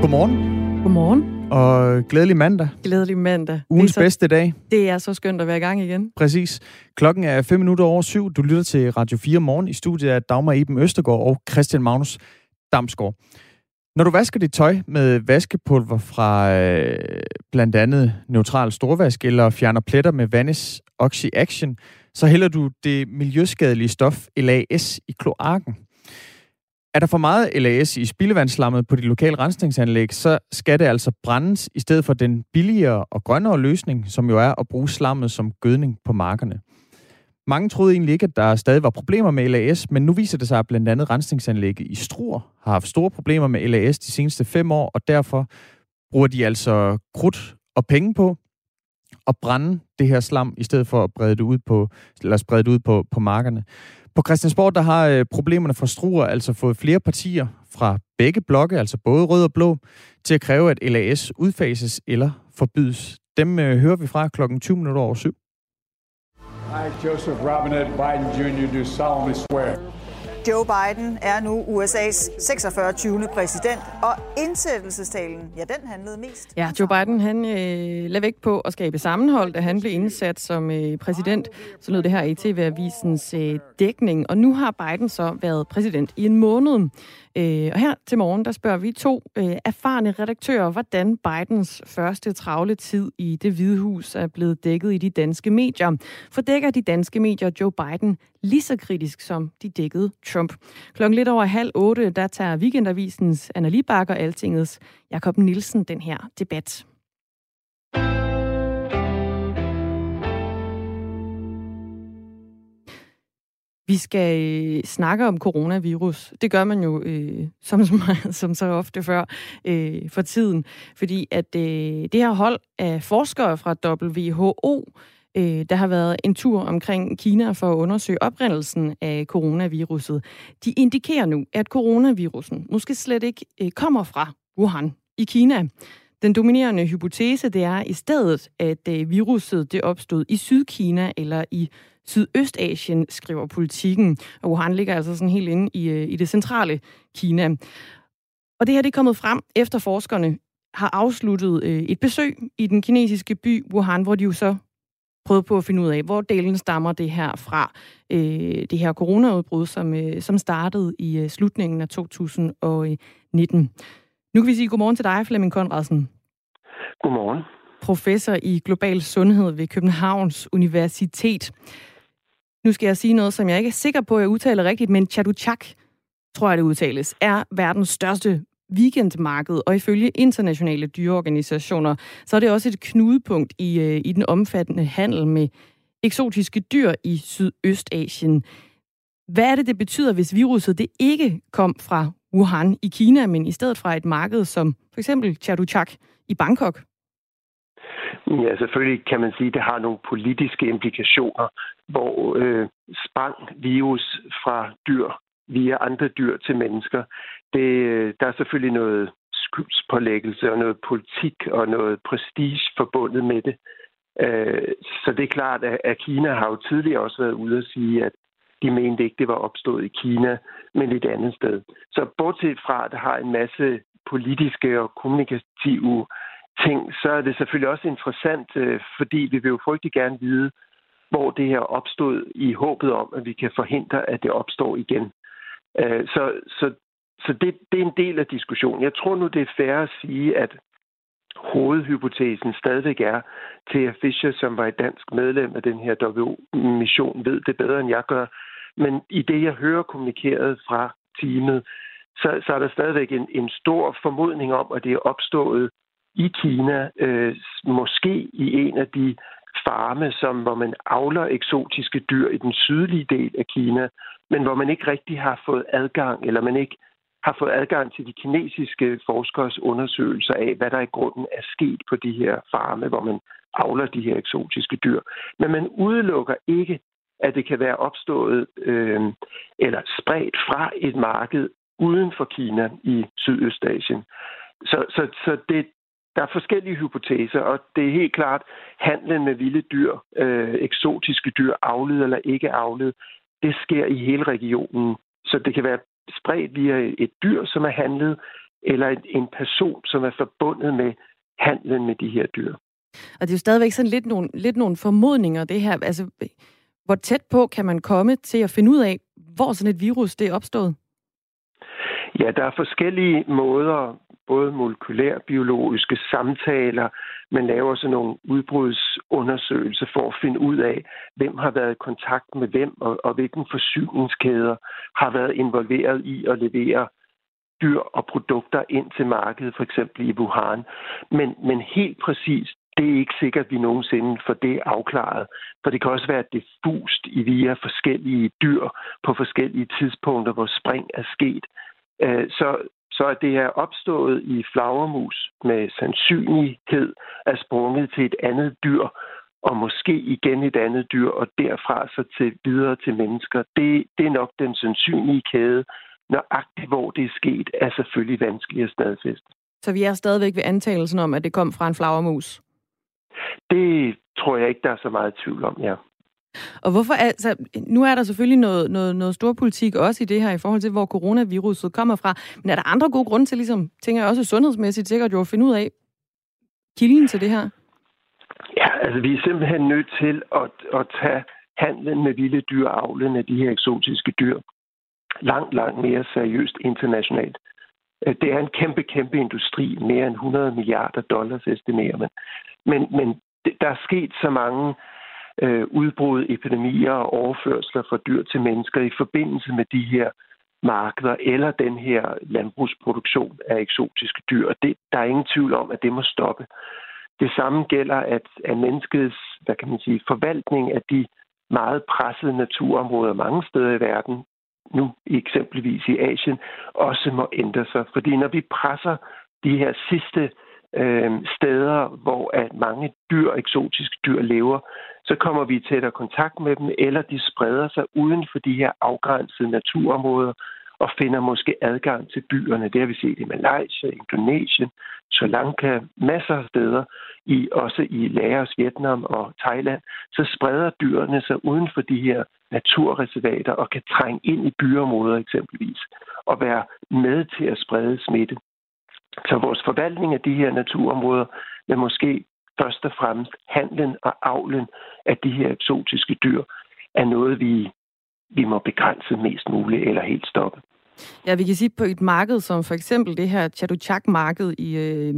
Godmorgen. Godmorgen. Og glædelig mandag. Glædelig mandag. Ugens så, bedste dag. Det er så skønt at være i gang igen. Præcis. Klokken er 5 minutter over syv. Du lytter til Radio 4 morgen i studiet af Dagmar Iben Østergaard og Christian Magnus Damsgaard. Når du vasker dit tøj med vaskepulver fra øh, blandt andet neutral storvask eller fjerner pletter med Vanis Oxy Action, så hælder du det miljøskadelige stof LAS i kloakken. Er der for meget LAS i spildevandsslammet på de lokale rensningsanlæg, så skal det altså brændes i stedet for den billigere og grønnere løsning, som jo er at bruge slammet som gødning på markerne. Mange troede egentlig ikke, at der stadig var problemer med LAS, men nu viser det sig, at blandt andet rensningsanlægget i Struer har haft store problemer med LAS de seneste fem år, og derfor bruger de altså krudt og penge på at brænde det her slam, i stedet for at brede det ud på, eller sprede det ud på, på markerne. På Christiansborg, der har øh, problemerne fra Struer altså fået flere partier fra begge blokke, altså både rød og blå, til at kræve, at LAS udfases eller forbydes. Dem øh, hører vi fra klokken 20 minutter over syv. I, Joseph Robinette Biden Jr., do solemnly swear. Joe Biden er nu USA's 46. 20. præsident, og indsættelsestalen, ja, den handlede mest. Ja, Joe Biden, han øh, lavede vægt på at skabe sammenhold, da han blev indsat som øh, præsident. Så lød det her i TV-avisens øh, dækning, og nu har Biden så været præsident i en måned. Øh, og her til morgen, der spørger vi to øh, erfarne redaktører, hvordan Bidens første travle tid i det hvide hus er blevet dækket i de danske medier. For dækker de danske medier Joe Biden lige så kritisk, som de dækkede Trump. Klokken lidt over halv otte, der tager Weekendavisens Anna Libak og Altingets Jakob Nielsen den her debat. Vi skal øh, snakke om coronavirus. Det gør man jo øh, som, som, som så ofte før øh, for tiden, fordi at øh, det her hold af forskere fra WHO, øh, der har været en tur omkring Kina for at undersøge oprindelsen af coronaviruset, de indikerer nu, at coronavirusen måske slet ikke øh, kommer fra Wuhan i Kina. Den dominerende hypotese det er i stedet, at øh, viruset det opstod i Sydkina eller i Sydøstasien, skriver politikken. Og Wuhan ligger altså sådan helt inde i, øh, i det centrale Kina. Og det her det er kommet frem, efter forskerne har afsluttet øh, et besøg i den kinesiske by Wuhan, hvor de jo så prøvede på at finde ud af, hvor delen stammer det her fra. Øh, det her coronaudbrud, som, øh, som startede i øh, slutningen af 2019. Nu kan vi sige godmorgen til dig, Flemming Konradsen. Godmorgen. Professor i global sundhed ved Københavns Universitet. Nu skal jeg sige noget, som jeg ikke er sikker på, at jeg udtaler rigtigt, men Chatuchak, tror jeg det udtales, er verdens største weekendmarked, og ifølge internationale dyreorganisationer, så er det også et knudepunkt i, øh, i den omfattende handel med eksotiske dyr i Sydøstasien. Hvad er det, det betyder, hvis viruset det ikke kom fra Wuhan i Kina, men i stedet fra et marked som for eksempel Chatuchak i Bangkok? Ja, selvfølgelig kan man sige, at det har nogle politiske implikationer, hvor øh, sprang virus fra dyr via andre dyr til mennesker. Det, øh, der er selvfølgelig noget skyldspålæggelse og noget politik og noget prestige forbundet med det. Øh, så det er klart, at Kina har jo tidligere også været ude at sige, at de mente ikke, det var opstået i Kina, men et andet sted. Så bortset fra, at det har en masse politiske og kommunikative ting, så er det selvfølgelig også interessant, øh, fordi vi vil jo frygtelig gerne vide, hvor det her opstod i håbet om, at vi kan forhindre, at det opstår igen. Øh, så, så, så det, det er en del af diskussionen. Jeg tror nu, det er fair at sige, at hovedhypotesen stadigvæk er, Thea Fischer, som var et dansk medlem af den her WHO-mission, ved det bedre, end jeg gør. Men i det, jeg hører kommunikeret fra teamet, så, så er der stadigvæk en, en stor formodning om, at det er opstået i Kina, øh, måske i en af de farme, som, hvor man avler eksotiske dyr i den sydlige del af Kina, men hvor man ikke rigtig har fået adgang, eller man ikke har fået adgang til de kinesiske forskers undersøgelser af, hvad der i grunden er sket på de her farme, hvor man avler de her eksotiske dyr. Men man udelukker ikke, at det kan være opstået øh, eller spredt fra et marked uden for Kina i Sydøstasien. Så, så, så det, der er forskellige hypoteser, og det er helt klart, handlen med vilde dyr, øh, eksotiske dyr, aflede eller ikke aflede, det sker i hele regionen. Så det kan være spredt via et dyr, som er handlet, eller en person, som er forbundet med handlen med de her dyr. Og det er jo stadigvæk sådan lidt nogle, lidt nogle formodninger, det her. Altså, hvor tæt på kan man komme til at finde ud af, hvor sådan et virus det er opstået? Ja, der er forskellige måder, både molekylærbiologiske samtaler, man laver sådan nogle udbrudsundersøgelser for at finde ud af, hvem har været i kontakt med hvem, og, og hvilken forsyningskæder har været involveret i at levere dyr og produkter ind til markedet, for eksempel i Wuhan. Men, men helt præcist, det er ikke sikkert, at vi nogensinde får det afklaret. For det kan også være diffust i via forskellige dyr på forskellige tidspunkter, hvor spring er sket. Øh, så, så er det her opstået i flagermus med sandsynlighed er sprunget til et andet dyr, og måske igen et andet dyr, og derfra så til videre til mennesker. Det, det er nok den sandsynlige kæde. Nøjagtigt hvor det er sket, er selvfølgelig vanskeligt at stadfæste. Så vi er stadigvæk ved antagelsen om, at det kom fra en flagermus? Det tror jeg ikke, der er så meget tvivl om, ja. Og hvorfor, altså, nu er der selvfølgelig noget, noget, noget stor politik også i det her, i forhold til, hvor coronaviruset kommer fra. Men er der andre gode grunde til, ligesom, tænker jeg også sundhedsmæssigt sikkert jo, at finde ud af kilden til det her? Ja, altså vi er simpelthen nødt til at, at tage handlen med vilde dyr, avlen af de her eksotiske dyr, langt, langt mere seriøst internationalt. Øh, det er en kæmpe, kæmpe industri. Mere end 100 milliarder dollars estimerer man. Men, men der er sket så mange øh, udbrud, epidemier og overførsler fra dyr til mennesker i forbindelse med de her markeder eller den her landbrugsproduktion af eksotiske dyr. Og det, der er ingen tvivl om, at det må stoppe. Det samme gælder, at, at menneskets hvad kan man sige, forvaltning af de meget pressede naturområder mange steder i verden, nu eksempelvis i Asien, også må ændre sig. Fordi når vi presser de her sidste øh, steder, hvor at mange dyr, eksotiske dyr lever, så kommer vi i tættere kontakt med dem, eller de spreder sig uden for de her afgrænsede naturområder og finder måske adgang til byerne. Det har vi set i Malaysia, Indonesien, Sri Lanka, masser af steder, i, også i Laos, Vietnam og Thailand, så spreder dyrene sig uden for de her naturreservater og kan trænge ind i byområder eksempelvis og være med til at sprede smitte. Så vores forvaltning af de her naturområder vil måske først og fremmest handlen og avlen af de her eksotiske dyr er noget, vi, vi må begrænse mest muligt eller helt stoppe. Ja, vi kan sige på et marked som for eksempel det her Chatuchak-marked i, øh,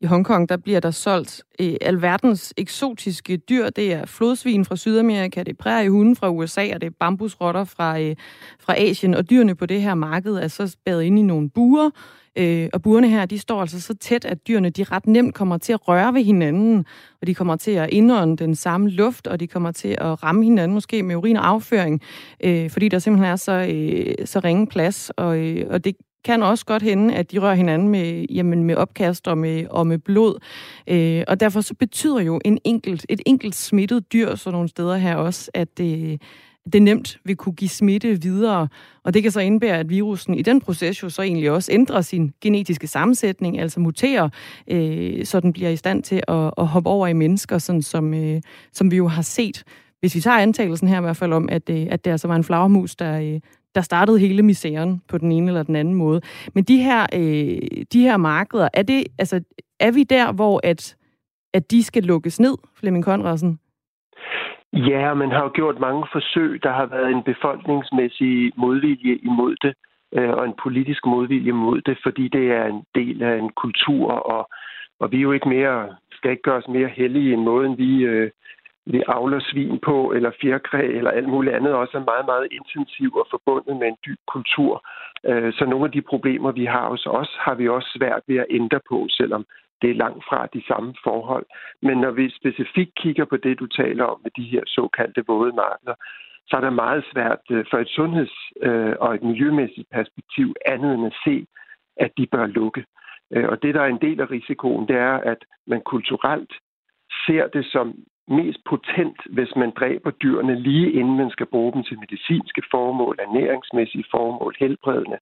i Hongkong, der bliver der solgt øh, alverdens eksotiske dyr. Det er flodsvin fra Sydamerika, det er præriehunde fra USA, og det er bambusrotter fra, øh, fra Asien. Og dyrene på det her marked er så spadet ind i nogle buer, Øh, og burene her, de står altså så tæt, at dyrene de ret nemt kommer til at røre ved hinanden, og de kommer til at indånde den samme luft, og de kommer til at ramme hinanden måske med urin og afføring, øh, fordi der simpelthen er så, øh, så ringe plads, og, øh, og det kan også godt hende, at de rører hinanden med, jamen, med opkast og med, og med blod. Øh, og derfor så betyder jo en enkelt, et enkelt smittet dyr så nogle steder her også, at, øh, det nemt vil kunne give smitte videre. Og det kan så indebære, at virusen i den proces jo så egentlig også ændrer sin genetiske sammensætning, altså muterer, øh, så den bliver i stand til at, at hoppe over i mennesker, sådan som, øh, som vi jo har set. Hvis vi tager antagelsen her i hvert fald om, at, øh, at det altså var en flagermus, der, øh, der startede hele misæren på den ene eller den anden måde. Men de her, øh, de her markeder, er, det, altså, er vi der, hvor at, at de skal lukkes ned, Flemming Konradsen? Ja, man har jo gjort mange forsøg. Der har været en befolkningsmæssig modvilje imod det, øh, og en politisk modvilje imod det, fordi det er en del af en kultur, og, og vi er jo ikke mere, skal ikke gøre os mere heldige end måden, vi, øh, vi avler svin på, eller fjerkræ, eller alt muligt andet, også er meget, meget intensiv og forbundet med en dyb kultur. Øh, så nogle af de problemer, vi har hos os, har vi også svært ved at ændre på, selvom det er langt fra de samme forhold. Men når vi specifikt kigger på det, du taler om med de her såkaldte våde markeder, så er det meget svært øh, for et sundheds- øh, og et miljømæssigt perspektiv andet end at se, at de bør lukke. Øh, og det, der er en del af risikoen, det er, at man kulturelt ser det som mest potent, hvis man dræber dyrene lige inden man skal bruge dem til medicinske formål, ernæringsmæssige formål, helbredende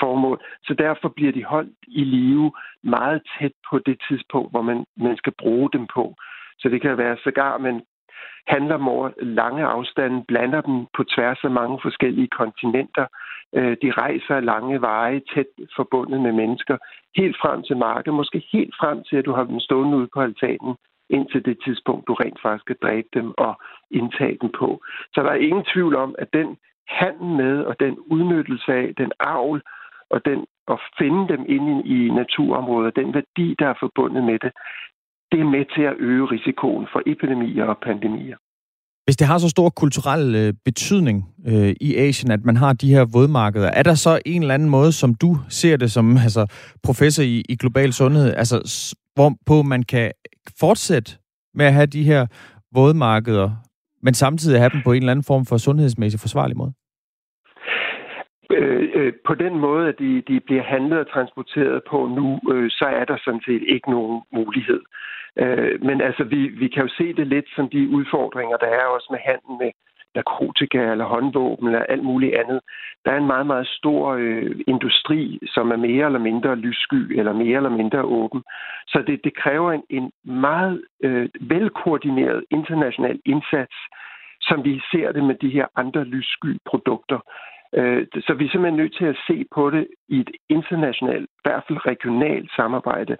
formål. Så derfor bliver de holdt i live meget tæt på det tidspunkt, hvor man, man skal bruge dem på. Så det kan være sågar, man handler over lange afstande, blander dem på tværs af mange forskellige kontinenter, øh, de rejser lange veje, tæt forbundet med mennesker, helt frem til markedet, måske helt frem til, at du har dem stående ude på altanen, indtil det tidspunkt, du rent faktisk skal dræbe dem og indtage dem på. Så der er ingen tvivl om, at den handel med og den udnyttelse af den avl og den at finde dem inde i naturområder, den værdi, der er forbundet med det, det er med til at øge risikoen for epidemier og pandemier. Hvis det har så stor kulturel øh, betydning øh, i Asien, at man har de her vådmarkeder, er der så en eller anden måde, som du ser det som altså, professor i, i global sundhed, altså hvorpå man kan fortsætte med at have de her vådmarkeder, men samtidig have dem på en eller anden form for sundhedsmæssig forsvarlig måde? Øh, øh, på den måde, at de, de bliver handlet og transporteret på nu, øh, så er der sådan set ikke nogen mulighed. Øh, men altså, vi, vi kan jo se det lidt som de udfordringer, der er også med handel med narkotika eller håndvåben eller alt muligt andet. Der er en meget, meget stor øh, industri, som er mere eller mindre lyssky eller mere eller mindre åben. Så det, det kræver en, en meget øh, velkoordineret international indsats, som vi ser det med de her andre lyssky produkter. Øh, så vi er simpelthen nødt til at se på det i et internationalt, i hvert fald regionalt samarbejde,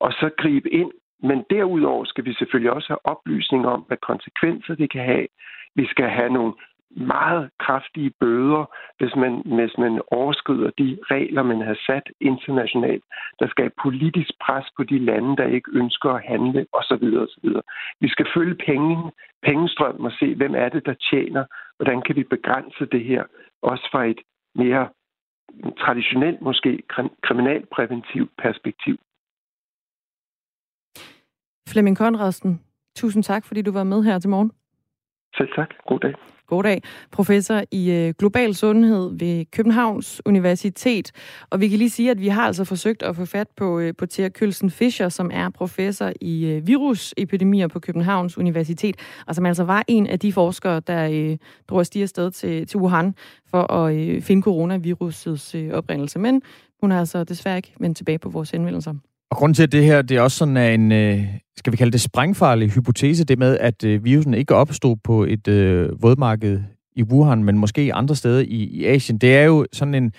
og så gribe ind. Men derudover skal vi selvfølgelig også have oplysning om, hvad konsekvenser det kan have. Vi skal have nogle meget kraftige bøder, hvis man, hvis man overskrider de regler, man har sat internationalt. Der skal politisk pres på de lande, der ikke ønsker at handle osv. osv. Vi skal følge penge, pengestrømmen og se, hvem er det, der tjener. Hvordan kan vi begrænse det her, også fra et mere traditionelt, måske kriminalpræventivt perspektiv. Flemming Konradsen, tusind tak, fordi du var med her til morgen. Selv tak. God dag. God dag. Professor i øh, global sundhed ved Københavns Universitet. Og vi kan lige sige, at vi har altså forsøgt at få fat på, øh, på Thea Kølsen Fischer, som er professor i øh, virusepidemier på Københavns Universitet, og som altså var en af de forskere, der øh, drog afsted sted til, til Wuhan for at øh, finde coronavirusets øh, oprindelse. Men hun har altså desværre ikke vendt tilbage på vores henvendelser. Og grunden til, at det her det er også sådan en, øh, skal vi kalde det sprængfarlig hypotese, det med, at øh, virusen ikke opstod på et øh, vådmarked i Wuhan, men måske andre steder i, i Asien, det er jo sådan en...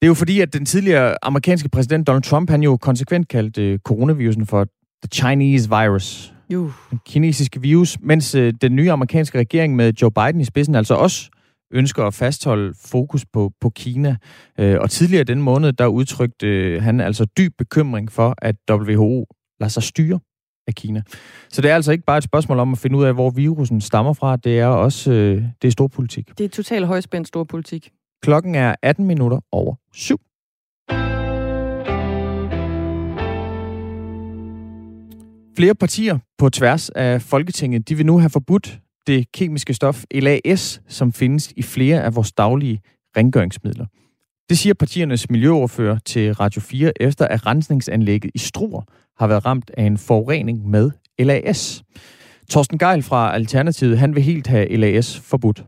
Det er jo fordi, at den tidligere amerikanske præsident Donald Trump, han jo konsekvent kaldte øh, coronavirusen for the Chinese virus. Jo. Den kinesiske virus, mens øh, den nye amerikanske regering med Joe Biden i spidsen altså også ønsker at fastholde fokus på, på Kina. Øh, og tidligere den måned, der udtrykte øh, han altså dyb bekymring for, at WHO lader sig styre af Kina. Så det er altså ikke bare et spørgsmål om at finde ud af, hvor virusen stammer fra. Det er også øh, det er stor politik. Det er totalt højspændt stor politik. Klokken er 18 minutter over syv. Flere partier på tværs af Folketinget, de vil nu have forbudt det kemiske stof LAS, som findes i flere af vores daglige rengøringsmidler. Det siger partiernes miljøoverfører til Radio 4, efter at rensningsanlægget i Struer har været ramt af en forurening med LAS. Torsten Geil fra Alternativet, han vil helt have LAS forbudt.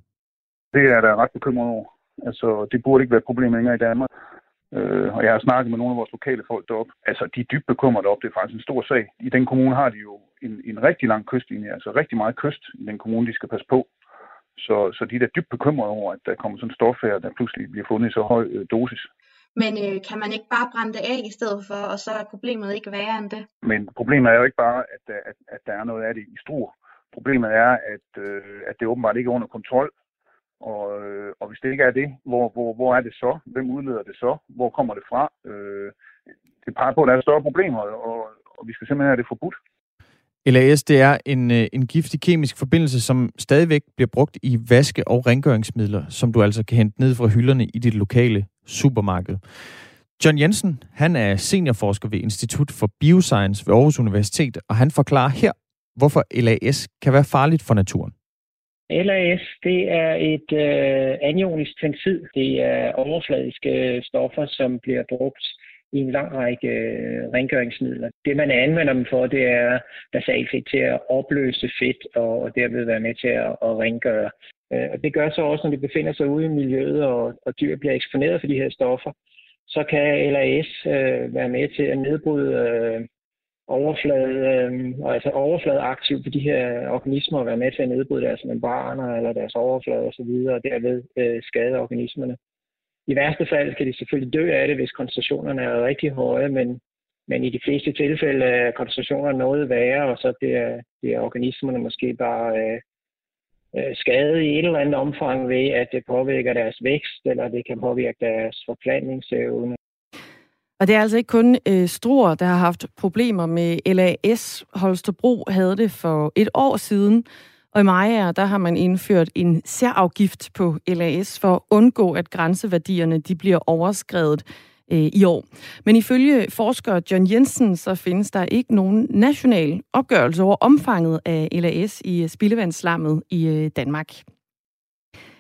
Det er der ret bekymret over. Altså, det burde ikke være et problem længere i Danmark. Øh, og jeg har snakket med nogle af vores lokale folk deroppe. Altså, de er dybt bekymrede deroppe. Det er faktisk en stor sag. I den kommune har de jo en, en rigtig lang kystlinje, altså rigtig meget kyst i den kommune, de skal passe på. Så, så de er da dybt bekymrede over, at der kommer sådan en stof her, der pludselig bliver fundet i så høj øh, dosis. Men øh, kan man ikke bare brænde det af i stedet for, og så er problemet ikke værre end det? Men problemet er jo ikke bare, at, at, at der er noget af det i struer. Problemet er, at, øh, at det åbenbart ikke er under kontrol. Og, øh, og hvis det ikke er det, hvor, hvor, hvor er det så? Hvem udleder det så? Hvor kommer det fra? Øh, det peger på, at der er større problemer, og, og vi skal simpelthen have det forbudt. LAS, det er en, øh, en giftig kemisk forbindelse, som stadigvæk bliver brugt i vaske- og rengøringsmidler, som du altså kan hente ned fra hylderne i dit lokale supermarked. John Jensen, han er seniorforsker ved Institut for Bioscience ved Aarhus Universitet, og han forklarer her, hvorfor LAS kan være farligt for naturen. LAS, det er et øh, anionisk tensid. Det er overfladiske øh, stoffer, som bliver brugt i en lang række øh, rengøringsmidler. Det, man anvender dem for, det er basalt set til at opløse fedt og, og derved være med til at, at rengøre. Øh, og det gør så også, når de befinder sig ude i miljøet, og, og dyr bliver eksponeret for de her stoffer, så kan LAS øh, være med til at nedbryde øh, overflade, øh, altså overfladeaktiv på de her organismer og være med til at nedbryde deres membraner eller deres overflade osv., og derved øh, skade organismerne. I værste fald kan de selvfølgelig dø af det, hvis koncentrationerne er rigtig høje, men, men i de fleste tilfælde er koncentrationerne noget værre, og så bliver, bliver organismerne måske bare øh, øh, skadet i et eller andet omfang ved, at det påvirker deres vækst, eller det kan påvirke deres forplantningsevne. Og det er altså ikke kun øh, Struer, der har haft problemer med LAS. Holstebro havde det for et år siden, og i Maja, der har man indført en særafgift på LAS for at undgå, at grænseværdierne de bliver overskrevet øh, i år. Men ifølge forsker John Jensen, så findes der ikke nogen national opgørelse over omfanget af LAS i spildevandsslammet i øh, Danmark.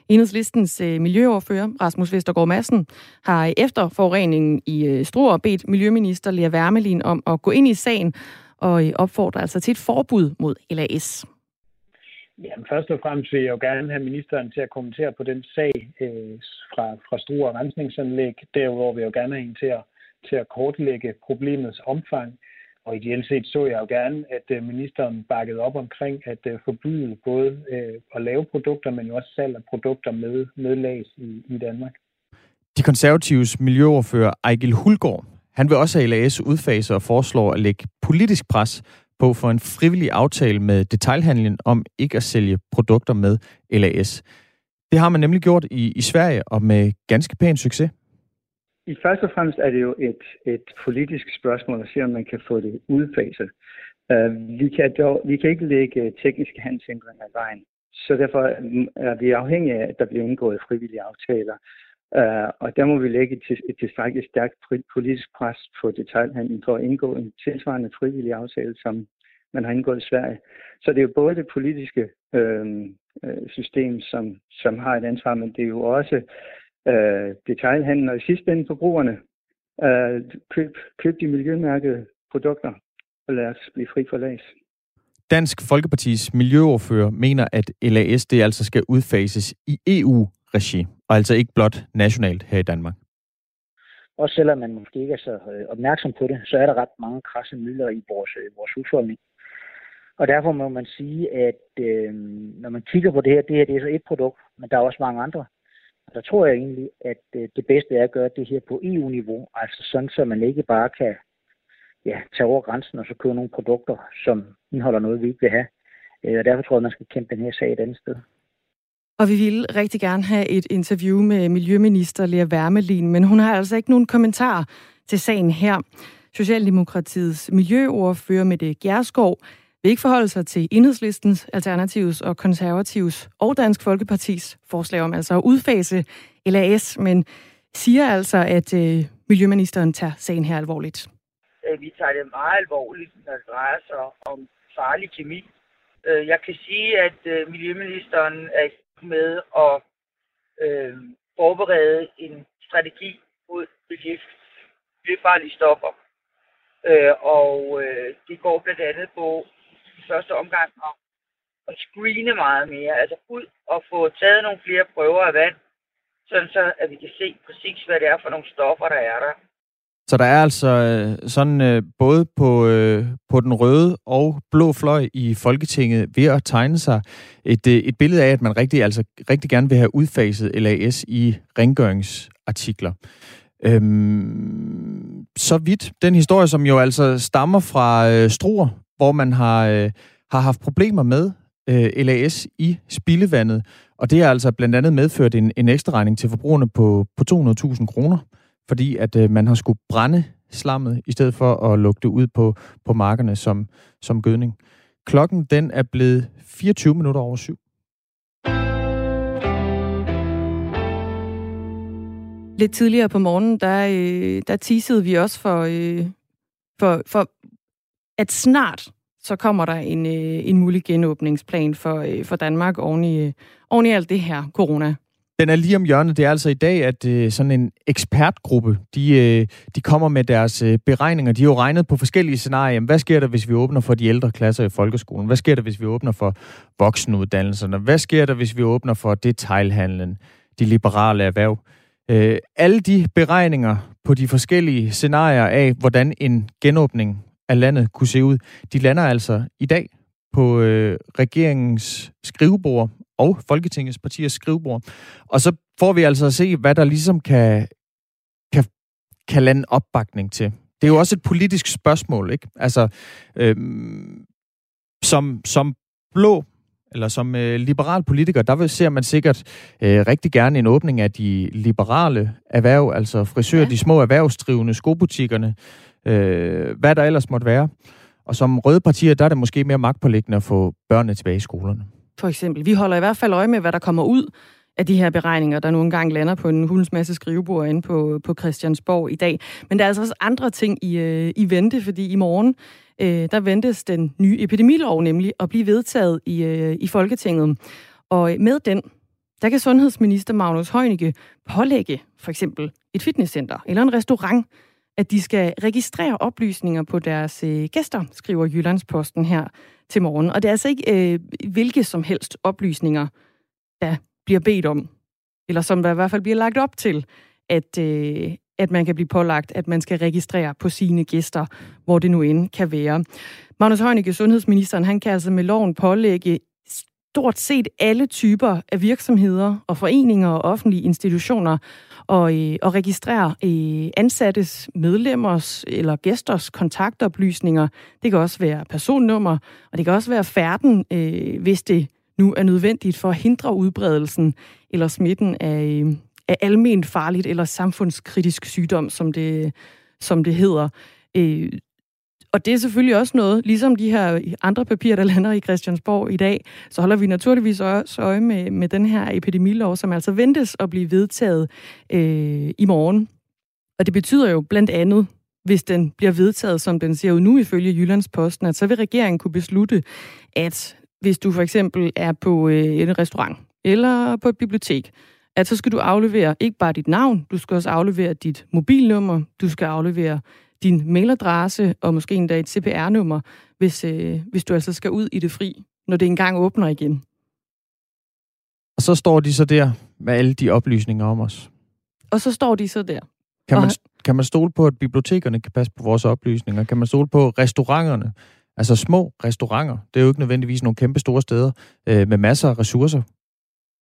Enhedslistens øh, miljøoverfører, Rasmus Vestergaard Madsen, har efter forureningen i øh, Struer bedt Miljøminister Lea Wermelin om at gå ind i sagen og øh, opfordrer altså til et forbud mod LAS. Jamen, først og fremmest vil jeg jo gerne have ministeren til at kommentere på den sag øh, fra, fra Struer Rensningsanlæg. Derudover vil jeg jo gerne have hende til at, til at kortlægge problemets omfang. Og ideelt set så jeg jo gerne, at øh, ministeren bakkede op omkring at øh, forbyde både øh, at lave produkter, men jo også salg af produkter med, med lags i, i Danmark. De konservatives miljøoverfører Ejgil Hulgaard, han vil også have LAS udfase og foreslår at lægge politisk pres på for en frivillig aftale med detailhandlen om ikke at sælge produkter med LAS. Det har man nemlig gjort i, i Sverige og med ganske pæn succes. I først og fremmest er det jo et, et politisk spørgsmål at se, om man kan få det udfaset. Uh, vi, kan dog, vi kan ikke lægge tekniske handelshindringer i vejen, så derfor er vi afhængige af, at der bliver indgået frivillige aftaler. Uh, og der må vi lægge et, et tilstrækkeligt stærkt politisk pres på detaljhandlen for at indgå en tilsvarende frivillig aftale, som man har indgået i Sverige. Så det er jo både det politiske øhm, øh, system, som, som har et ansvar, men det er jo også øh, detaljhandlen og i sidste ende forbrugerne. Øh, køb, køb de miljømærkede produkter, og lad os blive fri for las. Dansk Folkepartis miljøordfører mener, at LAS det altså skal udfases i EU regi, og altså ikke blot nationalt her i Danmark. Også selvom man måske ikke er så øh, opmærksom på det, så er der ret mange krasse midler i vores, øh, vores husholdning. Og derfor må man sige, at øh, når man kigger på det her, det her det er så et produkt, men der er også mange andre. Og der tror jeg egentlig, at øh, det bedste er at gøre det her på EU-niveau, altså sådan, så man ikke bare kan ja, tage over grænsen og så købe nogle produkter, som indeholder noget, vi ikke vil have. Øh, og derfor tror jeg, at man skal kæmpe den her sag et andet sted. Og vi ville rigtig gerne have et interview med Miljøminister Lea Wermelin, men hun har altså ikke nogen kommentar til sagen her. Socialdemokratiets miljøordfører Mette Gjerskov vil ikke forholde sig til enhedslistens, alternativs og konservativs og Dansk Folkepartis forslag om altså at udfase LAS, men siger altså, at øh, miljøministeren tager sagen her alvorligt. Øh, vi tager det meget alvorligt, når det drejer sig om farlig kemi. Øh, jeg kan sige, at øh, miljøministeren er med at øh, forberede en strategi mod miljøfarlige stoffer. Øh, og øh, det går blandt andet på i første omgang at, at screene meget mere. Altså ud og få taget nogle flere prøver af vand, sådan så at vi kan se præcis, hvad det er for nogle stoffer, der er der. Så der er altså øh, sådan øh, både på, øh, på den røde og blå fløj i Folketinget ved at tegne sig et, øh, et billede af, at man rigtig, altså, rigtig gerne vil have udfaset LAS i rengøringsartikler. Øhm, så vidt. Den historie, som jo altså stammer fra øh, Struer, hvor man har, øh, har haft problemer med øh, LAS i spildevandet, og det har altså blandt andet medført en, en ekstra regning til forbrugerne på, på 200.000 kroner fordi at øh, man har skulle brænde slammet, i stedet for at lukke det ud på, på markerne som, som gødning. Klokken den er blevet 24 minutter over syv. Lidt tidligere på morgenen, der, øh, der teasede vi også for, øh, for, for, at snart så kommer der en, øh, en mulig genåbningsplan for, øh, for Danmark oven i, øh, oven i alt det her corona den er lige om hjørnet. Det er altså i dag, at øh, sådan en ekspertgruppe, de, øh, de kommer med deres øh, beregninger. De har jo regnet på forskellige scenarier. Hvad sker der, hvis vi åbner for de ældre klasser i folkeskolen? Hvad sker der, hvis vi åbner for voksenuddannelserne? Hvad sker der, hvis vi åbner for detailhandlen, de liberale erhverv? Øh, alle de beregninger på de forskellige scenarier af, hvordan en genåbning af landet kunne se ud, de lander altså i dag på øh, regeringens skrivebord og Folketingets partiers skrivebord. Og så får vi altså at se, hvad der ligesom kan, kan, kan lande opbakning til. Det er jo også et politisk spørgsmål, ikke? Altså, øhm, som, som blå eller som øh, liberal politiker, der vil, ser man sikkert øh, rigtig gerne en åbning af de liberale erhverv, altså frisør, ja. de små erhvervsdrivende, skobutikkerne, øh, hvad der ellers måtte være. Og som røde partier, der er det måske mere magtpålæggende at få børnene tilbage i skolerne. For eksempel. Vi holder i hvert fald øje med, hvad der kommer ud af de her beregninger, der nogle gange lander på en hulens masse skrivebord inde på, på Christiansborg i dag. Men der er altså også andre ting i, øh, i vente, fordi i morgen, øh, der ventes den nye epidemilov nemlig at blive vedtaget i, øh, i Folketinget. Og med den, der kan sundhedsminister Magnus Heunicke pålægge for eksempel et fitnesscenter eller en restaurant, at de skal registrere oplysninger på deres øh, gæster, skriver Jyllandsposten her til morgen. Og det er altså ikke øh, hvilke som helst oplysninger, der bliver bedt om, eller som der i hvert fald bliver lagt op til, at, øh, at man kan blive pålagt, at man skal registrere på sine gæster, hvor det nu end kan være. Magnus Heunicke, sundhedsministeren, han kan altså med loven pålægge stort set alle typer af virksomheder og foreninger og offentlige institutioner og, øh, og registrere øh, ansattes, medlemmers eller gæsters kontaktoplysninger. Det kan også være personnummer, og det kan også være færden, øh, hvis det nu er nødvendigt for at hindre udbredelsen eller smitten af, øh, af almen farligt eller samfundskritisk sygdom, som det, som det hedder. Øh, og det er selvfølgelig også noget, ligesom de her andre papirer, der lander i Christiansborg i dag, så holder vi naturligvis også øje med, med den her epidemilov, som altså ventes at blive vedtaget øh, i morgen. Og det betyder jo blandt andet, hvis den bliver vedtaget, som den ser ud nu ifølge Jyllandsposten, at så vil regeringen kunne beslutte, at hvis du for eksempel er på øh, en restaurant eller på et bibliotek, at så skal du aflevere ikke bare dit navn, du skal også aflevere dit mobilnummer, du skal aflevere din mailadresse og måske endda et CPR-nummer, hvis, øh, hvis du altså skal ud i det fri, når det engang åbner igen. Og så står de så der med alle de oplysninger om os. Og så står de så der. Kan man, kan man stole på, at bibliotekerne kan passe på vores oplysninger? Kan man stole på restauranterne? Altså små restauranter. Det er jo ikke nødvendigvis nogle kæmpe store steder øh, med masser af ressourcer.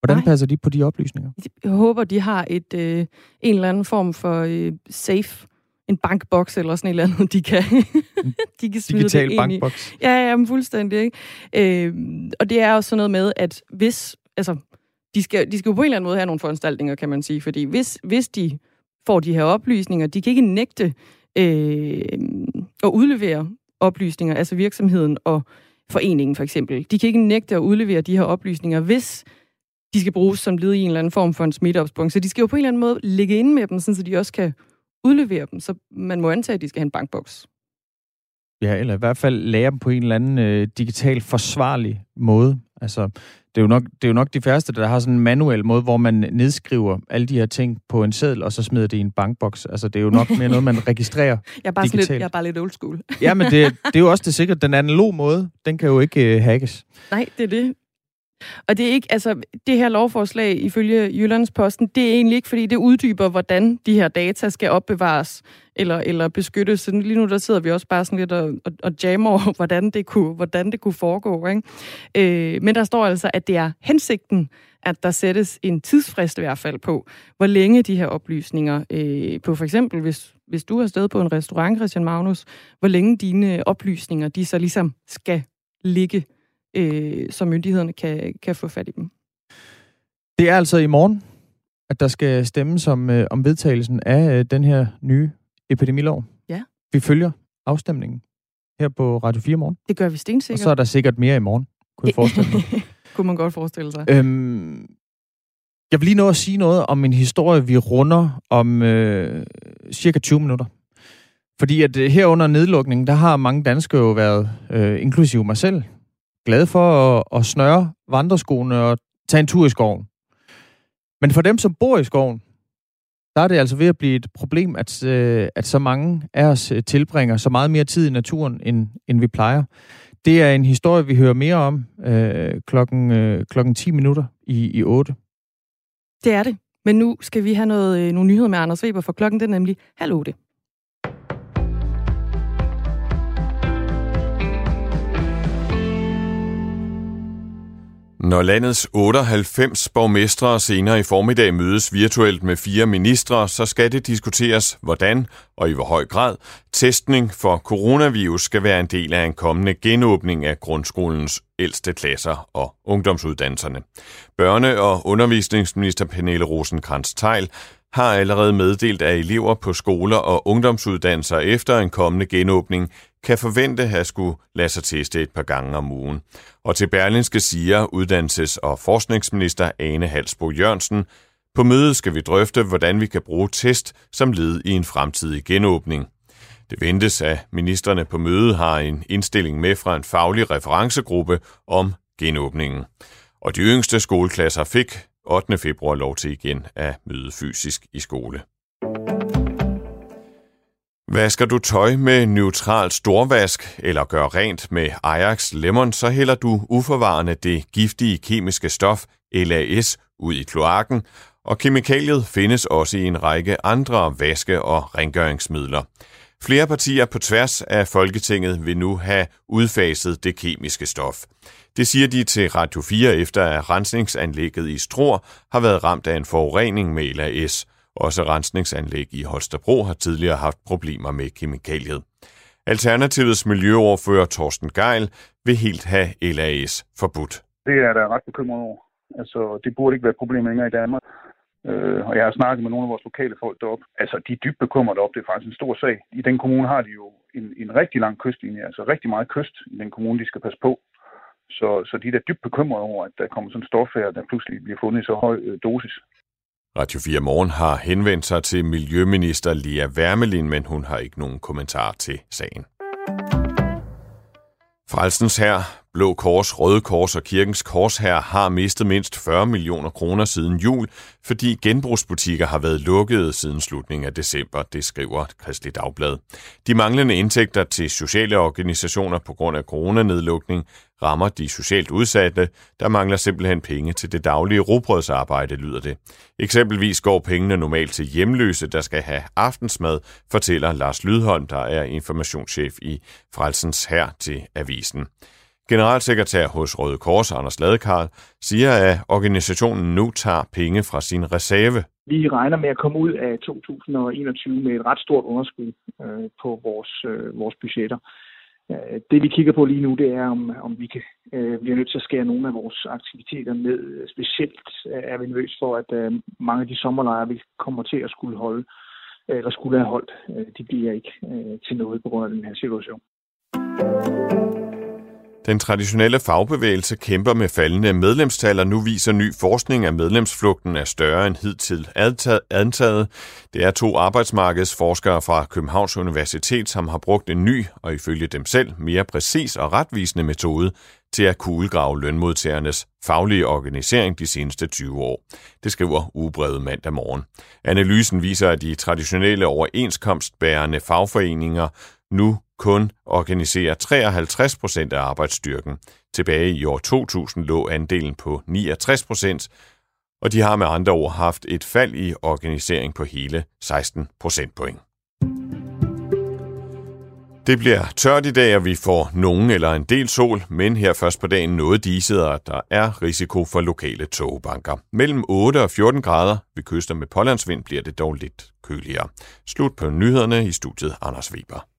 Hvordan Nej. passer de på de oplysninger? Jeg håber, de har et øh, en eller anden form for øh, safe en bankboks eller sådan et eller andet, de kan, de kan smide Digital det ind bankboks. i. Ja, ja, men fuldstændig. Ikke? Øh, og det er også sådan noget med, at hvis, altså, de skal, de skal jo på en eller anden måde have nogle foranstaltninger, kan man sige, fordi hvis, hvis de får de her oplysninger, de kan ikke nægte øh, at udlevere oplysninger, altså virksomheden og foreningen for eksempel. De kan ikke nægte at udlevere de her oplysninger, hvis de skal bruges som led i en eller anden form for en smitteopsprung. Så de skal jo på en eller anden måde ligge inde med dem, så de også kan udlevere dem. Så man må antage, at de skal have en bankboks. Ja, eller i hvert fald lære dem på en eller anden øh, digital forsvarlig måde. Altså, det er, jo nok, det er jo nok de færreste, der har sådan en manuel måde, hvor man nedskriver alle de her ting på en seddel, og så smider det i en bankboks. Altså, det er jo nok mere noget, man registrerer jeg er bare digitalt. Lidt, jeg er bare lidt old school. ja, men det, det er jo også det sikkert. Den analog måde, den kan jo ikke øh, hackes. Nej, det er det. Og det er ikke, altså, det her lovforslag ifølge Jyllandsposten, det er egentlig ikke, fordi det uddyber, hvordan de her data skal opbevares eller, eller beskyttes. Så lige nu der sidder vi også bare sådan lidt og, og, og jammer over, hvordan det kunne, hvordan det kunne foregå. Ikke? Øh, men der står altså, at det er hensigten, at der sættes en tidsfrist i hvert fald på, hvor længe de her oplysninger, øh, på for eksempel, hvis, hvis du er sted på en restaurant, Christian Magnus, hvor længe dine oplysninger, de så ligesom skal ligge øh, så myndighederne kan, kan få fat i dem. Det er altså i morgen, at der skal stemmes om, øh, om vedtagelsen af øh, den her nye epidemilov. Ja. Vi følger afstemningen her på Radio 4 morgen. Det gør vi stensikkert. Og så er der sikkert mere i morgen, kunne jeg forestille mig. kunne man godt forestille sig. Øhm, jeg vil lige nå at sige noget om en historie, vi runder om øh, cirka 20 minutter. Fordi at øh, her under nedlukningen, der har mange danskere jo været, øh, inklusive mig selv, glad for at, at snøre vandreskoene og tage en tur i skoven. Men for dem, som bor i skoven, der er det altså ved at blive et problem, at, øh, at så mange af os øh, tilbringer så meget mere tid i naturen, end, end vi plejer. Det er en historie, vi hører mere om øh, klokken, øh, klokken 10 minutter i, i 8. Det er det. Men nu skal vi have noget, øh, nogle nyheder med Anders Weber, for klokken den er nemlig halv 8. Når landets 98 borgmestre senere i formiddag mødes virtuelt med fire ministre, så skal det diskuteres, hvordan og i hvor høj grad testning for coronavirus skal være en del af en kommende genåbning af grundskolens ældste klasser og ungdomsuddannelserne. Børne- og undervisningsminister Pernille rosenkrantz teil har allerede meddelt, at elever på skoler og ungdomsuddannelser efter en kommende genåbning kan forvente at skulle lade sig teste et par gange om ugen. Og til Berlinske siger uddannelses- og forskningsminister Ane Halsbo Jørgensen, på mødet skal vi drøfte, hvordan vi kan bruge test som led i en fremtidig genåbning. Det ventes, at ministerne på mødet har en indstilling med fra en faglig referencegruppe om genåbningen. Og de yngste skoleklasser fik 8. februar lov til igen at møde fysisk i skole. Vasker du tøj med neutral storvask eller gør rent med Ajax Lemon, så hælder du uforvarende det giftige kemiske stof LAS ud i kloakken, og kemikaliet findes også i en række andre vaske- og rengøringsmidler. Flere partier på tværs af Folketinget vil nu have udfaset det kemiske stof. Det siger de til Radio 4 efter at rensningsanlægget i Stror har været ramt af en forurening med LAS – også rensningsanlæg i Holstebro har tidligere haft problemer med kemikaliet. Alternativets miljøoverfører Torsten Geil vil helt have LAS forbudt. Det er der ret bekymret over. Altså, det burde ikke være et problem længere i Danmark. Øh, og jeg har snakket med nogle af vores lokale folk deroppe. Altså, de er dybt bekymrede op. Det er faktisk en stor sag. I den kommune har de jo en, en rigtig lang kystlinje, altså rigtig meget kyst i den kommune, de skal passe på. Så, så de er da dybt bekymrede over, at der kommer sådan en stof her, der pludselig bliver fundet i så høj øh, dosis. Radio 4 Morgen har henvendt sig til Miljøminister Lia Wermelin, men hun har ikke nogen kommentar til sagen. Frelsens her, Blå Kors, Røde Kors og Kirkens Kors her har mistet mindst 40 millioner kroner siden jul, fordi genbrugsbutikker har været lukkede siden slutningen af december, det skriver Kristelig Dagblad. De manglende indtægter til sociale organisationer på grund af coronanedlukning rammer de socialt udsatte, der mangler simpelthen penge til det daglige robrødsarbejde, lyder det. Eksempelvis går pengene normalt til hjemløse, der skal have aftensmad, fortæller Lars Lydholm, der er informationschef i Frelsens her til Avisen. Generalsekretær hos Røde Kors, Anders Ladekarl, siger, at organisationen nu tager penge fra sin reserve. Vi regner med at komme ud af 2021 med et ret stort underskud øh, på vores, øh, vores budgetter. Øh, det vi kigger på lige nu, det er, om, om vi kan, øh, bliver nødt til at skære nogle af vores aktiviteter ned. Specielt øh, er vi nervøs for, at øh, mange af de sommerlejre, vi kommer til at skulle holde, øh, eller skulle have holdt, øh, de bliver ikke øh, til noget på grund af den her situation. Den traditionelle fagbevægelse kæmper med faldende medlemstal, og nu viser ny forskning, at medlemsflugten er større end hidtil antaget. Det er to arbejdsmarkedsforskere fra Københavns Universitet, som har brugt en ny, og ifølge dem selv, mere præcis og retvisende metode til at kuglegrave lønmodtagernes faglige organisering de seneste 20 år. Det skriver Ugebrevet mandag morgen. Analysen viser, at de traditionelle overenskomstbærende fagforeninger nu kun organiserer 53 procent af arbejdsstyrken. Tilbage i år 2000 lå andelen på 69 procent, og de har med andre ord haft et fald i organisering på hele 16 procentpoint. Det bliver tørt i dag, og vi får nogen eller en del sol, men her først på dagen noget diset, og der er risiko for lokale togbanker. Mellem 8 og 14 grader ved kyster med pålandsvind bliver det dog lidt køligere. Slut på nyhederne i studiet Anders Weber.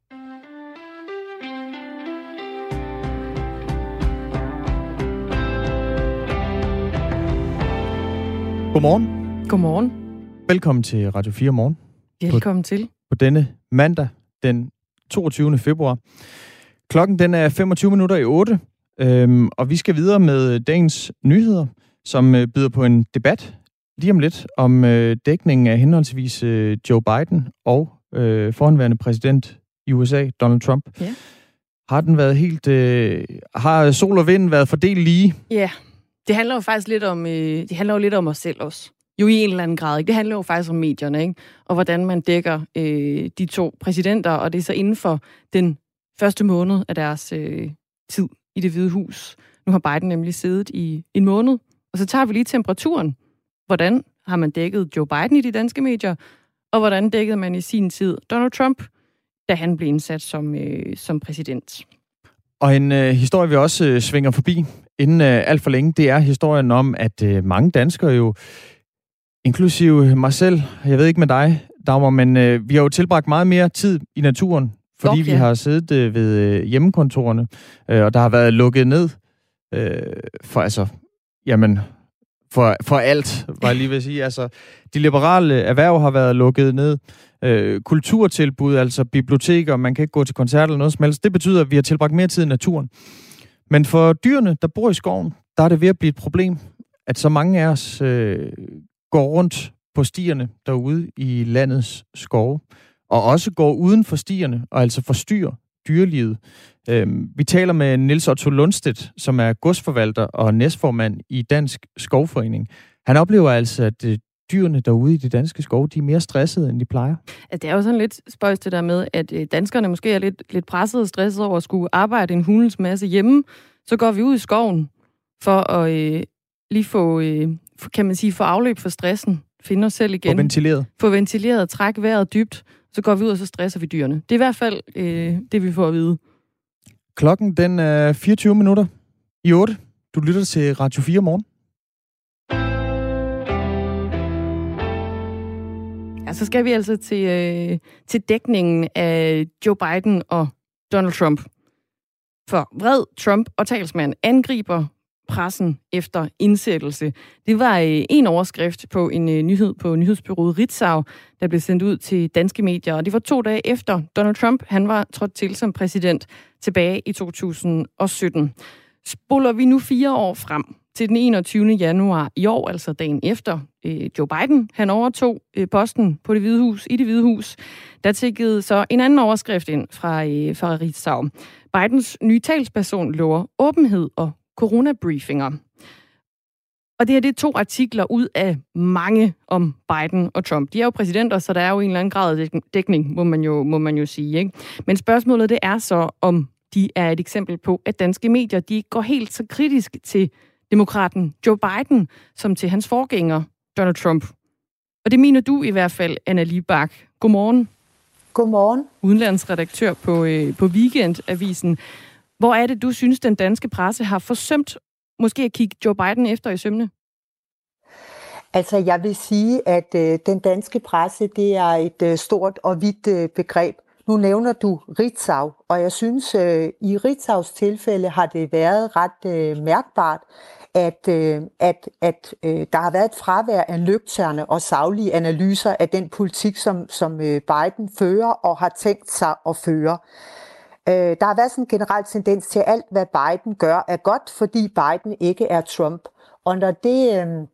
Godmorgen. Godmorgen. Velkommen til Radio 4 Morgen. Velkommen på, til. På denne mandag, den 22. februar. Klokken den er 25 minutter i 8, øhm, og vi skal videre med dagens nyheder, som øh, byder på en debat lige om lidt om øh, dækningen af henholdsvis øh, Joe Biden og øh, forhenværende præsident i USA, Donald Trump. Ja. Har den været helt... Øh, har sol og vind været fordelt lige? Ja, det handler jo faktisk lidt om, øh, det handler jo lidt om os selv også. Jo i en eller anden grad. Ikke? Det handler jo faktisk om medierne, ikke? og hvordan man dækker øh, de to præsidenter, og det er så inden for den første måned af deres øh, tid i det hvide hus. Nu har Biden nemlig siddet i en måned, og så tager vi lige temperaturen. Hvordan har man dækket Joe Biden i de danske medier, og hvordan dækkede man i sin tid Donald Trump, da han blev indsat som, øh, som præsident. Og en øh, historie, vi også øh, svinger forbi inden øh, alt for længe, det er historien om, at øh, mange danskere jo, inklusive mig selv, jeg ved ikke med dig, Dagmar, men øh, vi har jo tilbragt meget mere tid i naturen, fordi ja. vi har siddet øh, ved øh, hjemmekontorerne, øh, og der har været lukket ned øh, for altså, jamen, for, for alt, var jeg lige ved at sige. Altså, de liberale erhverv har været lukket ned. Øh, kulturtilbud, altså biblioteker, man kan ikke gå til koncerter eller noget som helst. Det betyder, at vi har tilbragt mere tid i naturen. Men for dyrene, der bor i skoven, der er det ved at blive et problem, at så mange af os øh, går rundt på stierne derude i landets skove, og også går uden for stierne, og altså forstyrrer dyrelivet. Øhm, vi taler med Nils Otto Lundstedt, som er godsforvalter og næstformand i Dansk Skovforening. Han oplever altså, at øh, dyrene derude i de danske skove, de er mere stressede, end de plejer. At det er jo sådan lidt spøjst det der med, at øh, danskerne måske er lidt, lidt presset og stresset over at skulle arbejde en hulens masse hjemme. Så går vi ud i skoven for at øh, lige få, øh, få- kan man sige, få afløb for stressen. Finde os selv igen. Og ventileret. Få ventileret, træk vejret dybt. Så går vi ud, og så stresser vi dyrene. Det er i hvert fald øh, det, vi får at vide. Klokken den er 24 minutter i 8. Du lytter til Radio 4 morgen. Ja, så skal vi altså til, øh, til dækningen af Joe Biden og Donald Trump. For vred Trump og talsmand angriber pressen efter indsættelse. Det var øh, en overskrift på en øh, nyhed på nyhedsbyrået Ritzau, der blev sendt ud til danske medier. Og det var to dage efter Donald Trump han var trådt til som præsident tilbage i 2017. Spoler vi nu fire år frem til den 21. januar i år, altså dagen efter øh, Joe Biden, han overtog øh, posten på det hvide hus, i det hvide hus, der tækkede så en anden overskrift ind fra, øh, fra Ritzau. Bidens nye talsperson lover åbenhed og coronabriefinger. Og det her det er to artikler ud af mange om Biden og Trump. De er jo præsidenter, så der er jo en eller anden grad af dækning, må man jo, må man jo sige. Ikke? Men spørgsmålet det er så, om de er et eksempel på, at danske medier de ikke går helt så kritisk til demokraten Joe Biden, som til hans forgænger Donald Trump. Og det mener du i hvert fald, Anna Libak. Godmorgen. Godmorgen. Udenlandsredaktør på, øh, på Weekendavisen. Hvor er det, du synes, den danske presse har forsømt måske at kigge Joe Biden efter i sømne? Altså, jeg vil sige, at øh, den danske presse, det er et øh, stort og vidt øh, begreb. Nu nævner du Ritzau, og jeg synes, øh, i Ritzaus tilfælde har det været ret øh, mærkbart, at, øh, at, at øh, der har været et fravær af nøgterne og savlige analyser af den politik, som, som øh, Biden fører og har tænkt sig at føre. Øh, der har været sådan en generel tendens til, at alt, hvad Biden gør, er godt, fordi Biden ikke er Trump. Og når det øh,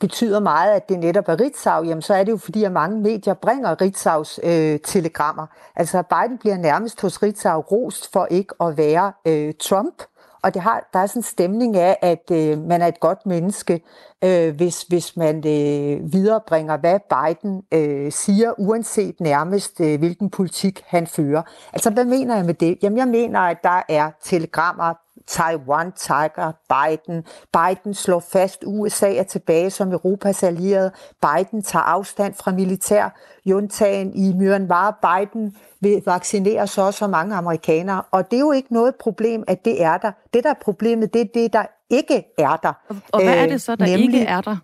betyder meget, at det netop er Ritzau, jamen så er det jo fordi, at mange medier bringer Ritzaus øh, telegrammer. Altså Biden bliver nærmest hos Ritzau rost for ikke at være øh, Trump. Og det har, der er sådan en stemning af, at øh, man er et godt menneske, øh, hvis, hvis man øh, viderebringer, hvad Biden øh, siger, uanset nærmest, øh, hvilken politik han fører. Altså, hvad mener jeg med det? Jamen, jeg mener, at der er telegrammer, Taiwan, Tiger, Biden. Biden slår fast, USA er tilbage som Europas allierede. Biden tager afstand fra militær juntagen i Myanmar. Biden vil vaccinere så så mange amerikanere. Og det er jo ikke noget problem, at det er der. Det, der er problemet, det er det, der ikke er der. Og hvad er det så, der Øh, ikke er der?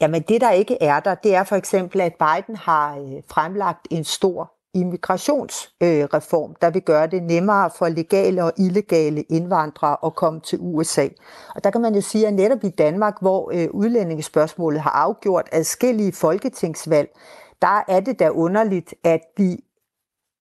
Jamen det, der ikke er der, det er for eksempel, at Biden har øh, fremlagt en stor immigrationsreform, der vil gøre det nemmere for legale og illegale indvandrere at komme til USA. Og der kan man jo sige, at netop i Danmark, hvor øh, udlændingespørgsmålet har afgjort adskillige folketingsvalg, der er det da underligt, at vi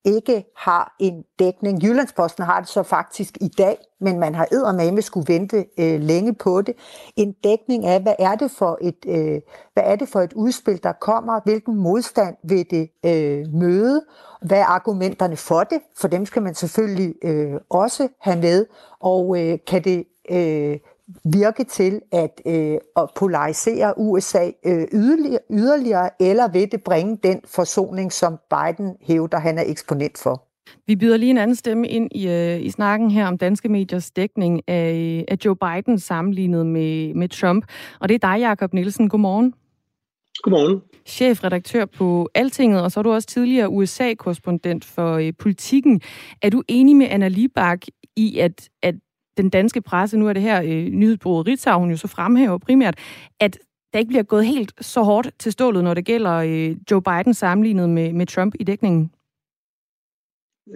ikke har en dækning. Jyllandsposten har det så faktisk i dag, men man har eddermame skulle vente øh, længe på det. En dækning af, hvad er det for et, øh, hvad er det for et udspil, der kommer? Hvilken modstand vil det øh, møde? Hvad er argumenterne for det? For dem skal man selvfølgelig øh, også have med. Og øh, kan det øh, virke til at, øh, at polarisere USA øh, yderligere, yderligere, eller vil det bringe den forsoning, som Biden hævder, han er eksponent for? Vi byder lige en anden stemme ind i, øh, i snakken her om danske mediers dækning af, af Joe Biden sammenlignet med, med Trump. Og det er dig, Jakob Nielsen. Godmorgen. Godmorgen. Chefredaktør på Altinget, og så er du også tidligere USA-korrespondent for øh, politikken. Er du enig med Anna Libak i, at, at den danske presse, nu er det her øh, nyhedsbureauet Ritzau, hun jo så fremhæver primært, at der ikke bliver gået helt så hårdt til stålet, når det gælder øh, Joe Biden sammenlignet med, med Trump i dækningen?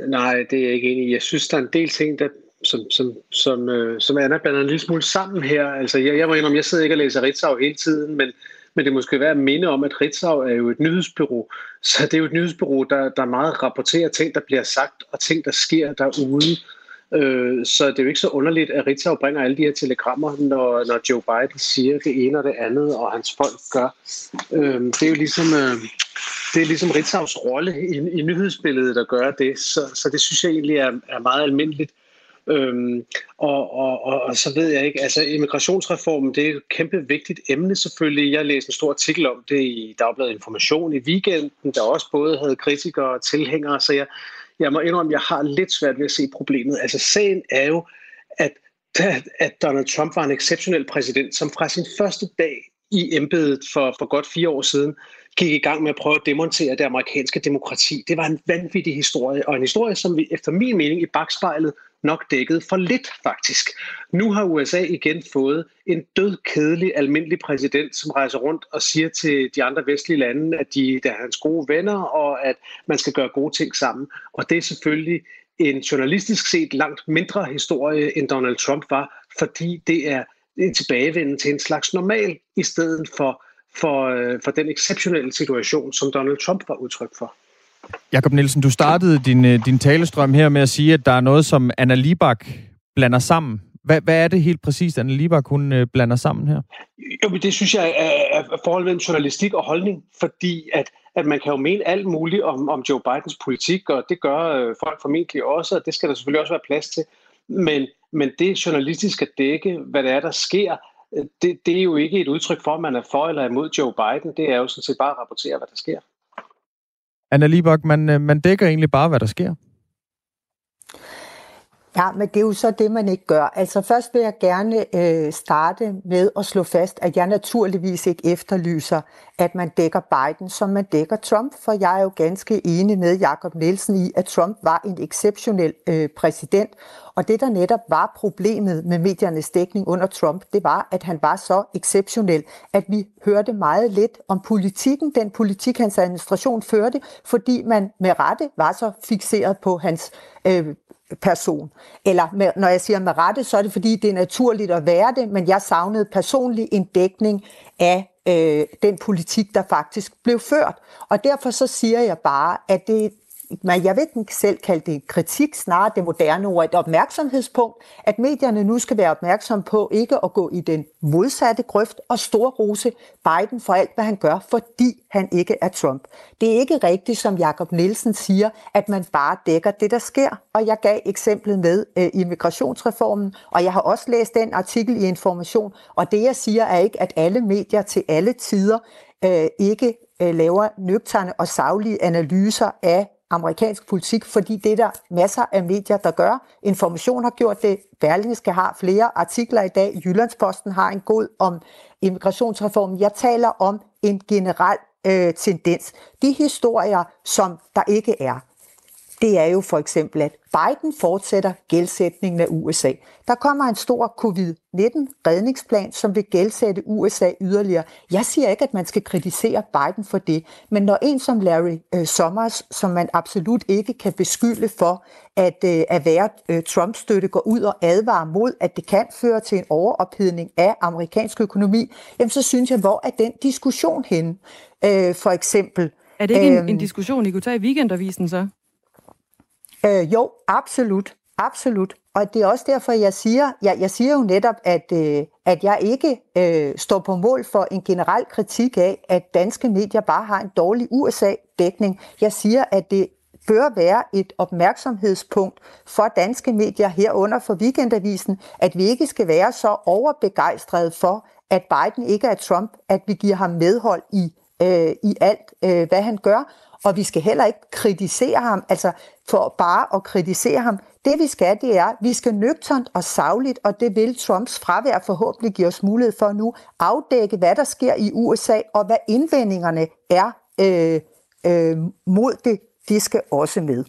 Nej, det er jeg ikke enig i. Jeg synes, der er en del ting, der, som, som, som, øh, som Anna blander en lille smule sammen her. Altså, jeg, jeg må indrømme, jeg sidder ikke og læser Ritzau hele tiden, men, men det måske være at minde om, at Ritzau er jo et nyhedsbyrå. Så det er jo et nyhedsbyrå, der, der meget rapporterer ting, der bliver sagt, og ting, der sker derude. Øh, så det er jo ikke så underligt, at Ritzau bringer alle de her telegrammer, når, når Joe Biden siger det ene og det andet, og hans folk gør. Øh, det er jo ligesom, øh, det er ligesom Ritzaus rolle i, i nyhedsbilledet at gøre det, så, så det synes jeg egentlig er, er meget almindeligt. Øhm, og, og, og, og så ved jeg ikke, altså immigrationsreformen, det er et kæmpe vigtigt emne selvfølgelig. Jeg læste en stor artikel om det i Dagbladet Information i weekenden, der også både havde kritikere og tilhængere, så jeg, jeg må indrømme, at jeg har lidt svært ved at se problemet. Altså sagen er jo, at, at Donald Trump var en exceptionel præsident, som fra sin første dag i embedet for, for godt fire år siden, gik i gang med at prøve at demontere det amerikanske demokrati. Det var en vanvittig historie, og en historie, som vi efter min mening i bagspejlet nok dækket for lidt faktisk. Nu har USA igen fået en død, kedelig, almindelig præsident, som rejser rundt og siger til de andre vestlige lande, at de er hans gode venner, og at man skal gøre gode ting sammen. Og det er selvfølgelig en journalistisk set langt mindre historie, end Donald Trump var, fordi det er en tilbagevenden til en slags normal, i stedet for, for, øh, for den exceptionelle situation, som Donald Trump var udtryk for. Jakob Nielsen, du startede din, øh, din talestrøm her med at sige, at der er noget, som Anna Libak blander sammen. Hvad, hvad er det helt præcist, Anna Libak hun øh, blander sammen her? Jo, men det synes jeg er, er forholdet mellem journalistik og holdning, fordi at, at man kan jo mene alt muligt om, om Joe Bidens politik, og det gør øh, folk formentlig også, og det skal der selvfølgelig også være plads til. Men, men det journalistisk dække, hvad det er, der sker, øh, det, det er jo ikke et udtryk for, at man er for eller imod Joe Biden. Det er jo sådan set bare at rapportere, hvad der sker. Anna Libak, man, øh, man dækker egentlig bare, hvad der sker. Ja, men det er jo så det, man ikke gør. Altså først vil jeg gerne øh, starte med at slå fast, at jeg naturligvis ikke efterlyser, at man dækker Biden, som man dækker Trump, for jeg er jo ganske enig med Jakob Nielsen i, at Trump var en exceptionel øh, præsident, og det, der netop var problemet med mediernes dækning under Trump, det var, at han var så exceptionel, at vi hørte meget lidt om politikken, den politik, hans administration førte, fordi man med rette var så fixeret på hans øh, person. Eller med, når jeg siger med rette, så er det fordi, det er naturligt at være det, men jeg savnede personlig en dækning af øh, den politik, der faktisk blev ført. Og derfor så siger jeg bare, at det, men jeg vil ikke selv kalde det kritik, snarere det moderne ord, et opmærksomhedspunkt, at medierne nu skal være opmærksom på ikke at gå i den modsatte grøft og store rose Biden for alt, hvad han gør, fordi han ikke er Trump. Det er ikke rigtigt, som Jakob Nielsen siger, at man bare dækker det, der sker. Og jeg gav eksemplet med øh, immigrationsreformen, og jeg har også læst den artikel i Information, og det jeg siger er ikke, at alle medier til alle tider øh, ikke øh, laver nøgterne og savlige analyser af amerikansk politik, fordi det er der masser af medier, der gør. Information har gjort det, Berlingske har flere artikler i dag, Jyllandsposten har en god om immigrationsreformen. Jeg taler om en generel øh, tendens. De historier, som der ikke er, det er jo for eksempel, at Biden fortsætter gældsætningen af USA. Der kommer en stor covid-19-redningsplan, som vil gældsætte USA yderligere. Jeg siger ikke, at man skal kritisere Biden for det, men når en som Larry øh, Summers, som man absolut ikke kan beskylde for at, øh, at være øh, Trump-støtte, går ud og advarer mod, at det kan føre til en overophedning af amerikansk økonomi, jamen så synes jeg, hvor er den diskussion henne? Øh, for eksempel... Er det ikke en, en øhm, diskussion, I kunne tage i weekendavisen så? Øh, jo, absolut. Absolut. Og det er også derfor, jeg siger, jeg, jeg siger jo netop, at, øh, at jeg ikke øh, står på mål for en generel kritik af, at danske medier bare har en dårlig USA-dækning. Jeg siger, at det bør være et opmærksomhedspunkt for danske medier herunder for Weekendavisen, at vi ikke skal være så overbegejstrede for, at Biden ikke er Trump, at vi giver ham medhold i, øh, i alt, øh, hvad han gør. Og vi skal heller ikke kritisere ham, altså for bare at kritisere ham. Det vi skal, det er, vi skal nøgternt og savligt, og det vil Trumps fravær forhåbentlig give os mulighed for nu, afdække, hvad der sker i USA, og hvad indvendingerne er øh, øh, mod det. Det skal også med.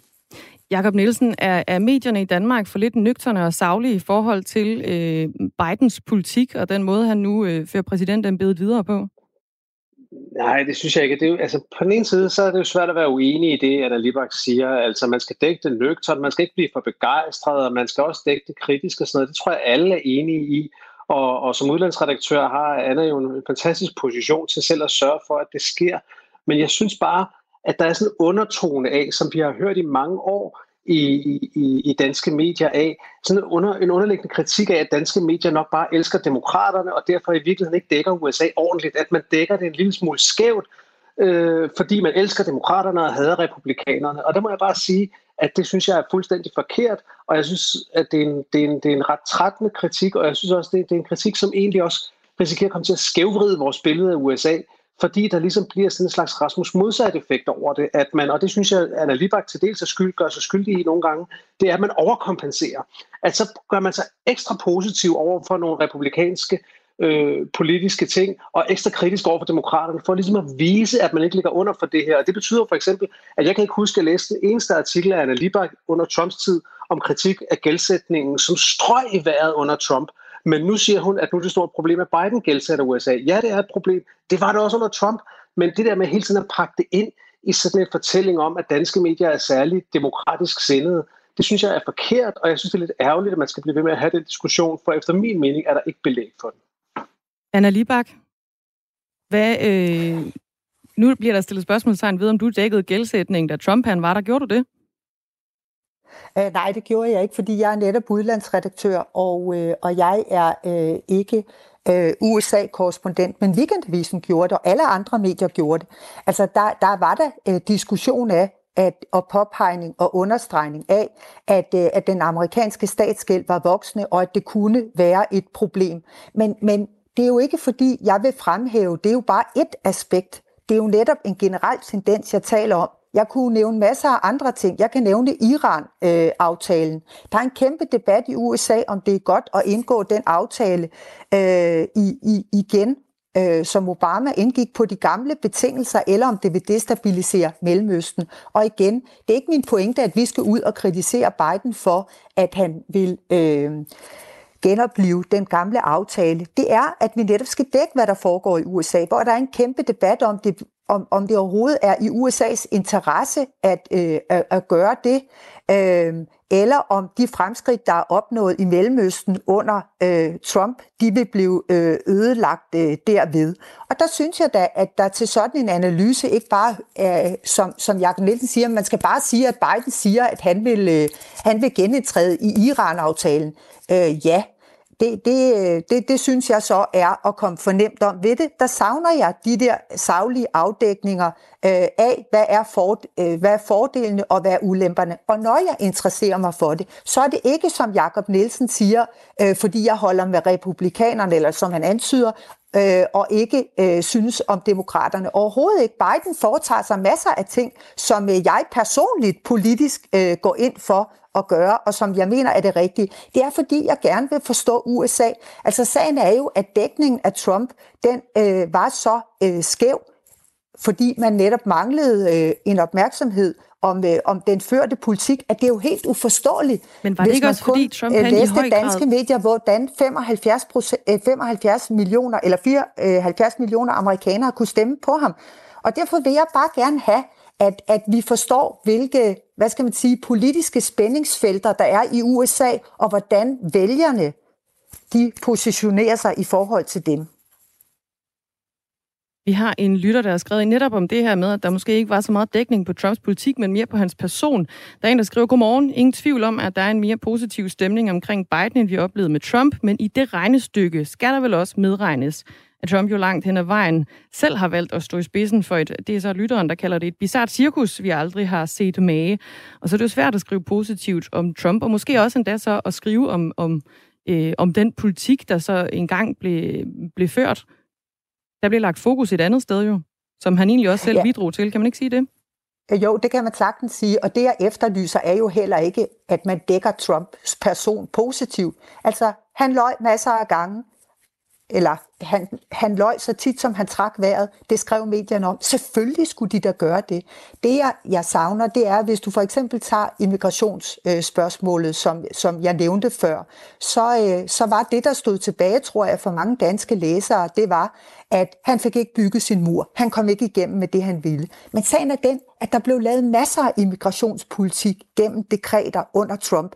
Jakob Nielsen, er, er medierne i Danmark for lidt nøgterne og savlige i forhold til øh, Bidens politik og den måde, han nu øh, fører præsidentembedet videre på? Nej, det synes jeg ikke. Det er jo, altså, på den ene side, så er det jo svært at være uenig i det, at Libak siger. Altså, man skal dække det nøgtern, man skal ikke blive for begejstret, og man skal også dække det kritisk og sådan noget. Det tror jeg, alle er enige i. Og, og som udlandsredaktør har Anna jo en fantastisk position til selv at sørge for, at det sker. Men jeg synes bare, at der er sådan en undertone af, som vi har hørt i mange år i, i, i danske medier af, sådan en, under, en underliggende kritik af, at danske medier nok bare elsker demokraterne, og derfor i virkeligheden ikke dækker USA ordentligt, at man dækker det en lille smule skævt, øh, fordi man elsker demokraterne og hader republikanerne. Og der må jeg bare sige, at det synes jeg er fuldstændig forkert, og jeg synes, at det er en, det er en, det er en ret trættende kritik, og jeg synes også, det, det er en kritik, som egentlig også risikerer at komme til at skævvride vores billede af USA, fordi der ligesom bliver sådan en slags Rasmus modsat effekt over det, at man, og det synes jeg, Anna Libak til dels er skyld, gør sig skyldig i nogle gange, det er, at man overkompenserer. At så gør man sig ekstra positiv over for nogle republikanske øh, politiske ting, og ekstra kritisk over for demokraterne, for ligesom at vise, at man ikke ligger under for det her. Og det betyder for eksempel, at jeg kan ikke huske at læse den eneste artikel af Anna Libak under Trumps tid om kritik af gældsætningen, som strøg i vejret under Trump. Men nu siger hun, at nu er det stort problem, at Biden gældsætter USA. Ja, det er et problem. Det var det også under Trump. Men det der med hele tiden at pakke det ind i sådan en fortælling om, at danske medier er særligt demokratisk sindede, det synes jeg er forkert, og jeg synes, det er lidt ærgerligt, at man skal blive ved med at have den diskussion, for efter min mening er der ikke belæg for den. Anna Libak, hvad, øh, nu bliver der stillet spørgsmålstegn ved, om du dækkede gældsætningen, da Trump han var der. Gjorde du det? Øh, nej, det gjorde jeg ikke, fordi jeg er netop udlandsredaktør, og, øh, og jeg er øh, ikke øh, USA-korrespondent, men Weekendavisen gjorde det, og alle andre medier gjorde det. Altså, der, der var der øh, diskussion af, at, og påpegning og understregning af, at, øh, at den amerikanske statsgæld var voksende, og at det kunne være et problem. Men, men det er jo ikke fordi, jeg vil fremhæve, det er jo bare et aspekt. Det er jo netop en generel tendens, jeg taler om. Jeg kunne nævne masser af andre ting. Jeg kan nævne Iran-aftalen. Øh, der er en kæmpe debat i USA, om det er godt at indgå den aftale øh, i, i, igen, øh, som Obama indgik på de gamle betingelser, eller om det vil destabilisere Mellemøsten. Og igen, det er ikke min pointe, at vi skal ud og kritisere Biden for, at han vil... Øh, genopleve den gamle aftale, det er, at vi netop skal dække, hvad der foregår i USA, hvor der er en kæmpe debat om det, om, om det overhovedet er i USA's interesse at, øh, at, at gøre det, øh, eller om de fremskridt, der er opnået i Mellemøsten under øh, Trump, de vil blive øh, ødelagt øh, derved. Og der synes jeg da, at der til sådan en analyse ikke bare, øh, som, som Jakob Nielsen siger, man skal bare sige, at Biden siger, at han vil, øh, han vil genindtræde i Iran-aftalen. Øh, ja, det, det, øh, det, det synes jeg så er at komme fornemt om ved det. Der savner jeg de der savlige afdækninger øh, af, hvad er, for, øh, hvad er fordelene og hvad er ulemperne. Og når jeg interesserer mig for det, så er det ikke som Jakob Nielsen siger, øh, fordi jeg holder med republikanerne, eller som han antyder, øh, og ikke øh, synes om demokraterne. Overhovedet ikke. Biden foretager sig masser af ting, som øh, jeg personligt politisk øh, går ind for at gøre, og som jeg mener er det rigtige. Det er fordi, jeg gerne vil forstå USA. Altså sagen er jo, at dækningen af Trump, den øh, var så øh, skæv, fordi man netop manglede øh, en opmærksomhed om, øh, om den førte politik, at det er jo helt uforståeligt. Men var det ikke også kun, fordi Trump øh, læste i danske grad... medier, hvordan 75, øh, 75 millioner eller 74 øh, millioner amerikanere kunne stemme på ham. Og derfor vil jeg bare gerne have, at, at vi forstår, hvilke, hvad skal man sige, politiske spændingsfelter, der er i USA, og hvordan vælgerne, de positionerer sig i forhold til dem. Vi har en lytter, der har skrevet netop om det her med, at der måske ikke var så meget dækning på Trumps politik, men mere på hans person. Der er en, der skriver, godmorgen. Ingen tvivl om, at der er en mere positiv stemning omkring Biden, end vi oplevede med Trump, men i det regnestykke skal der vel også medregnes, at Trump jo langt hen ad vejen selv har valgt at stå i spidsen for et, det er så lytteren, der kalder det et bizart cirkus, vi aldrig har set mage. Og så er det jo svært at skrive positivt om Trump, og måske også endda så at skrive om, om, øh, om den politik, der så engang blev, blev ført der bliver lagt fokus et andet sted jo, som han egentlig også selv ja. bidrog til. Kan man ikke sige det? Jo, det kan man sagtens sige, og det jeg efterlyser er jo heller ikke, at man dækker Trumps person positivt. Altså, han løj masser af gange, eller han, han løj så tit, som han trak vejret. Det skrev medierne om. Selvfølgelig skulle de da gøre det. Det, jeg, jeg savner, det er, hvis du for eksempel tager immigrationsspørgsmålet, øh, som, som jeg nævnte før, så, øh, så var det, der stod tilbage, tror jeg, for mange danske læsere, det var, at han fik ikke bygget sin mur. Han kom ikke igennem med det, han ville. Men sagen er den, at der blev lavet masser af immigrationspolitik gennem dekreter under Trump.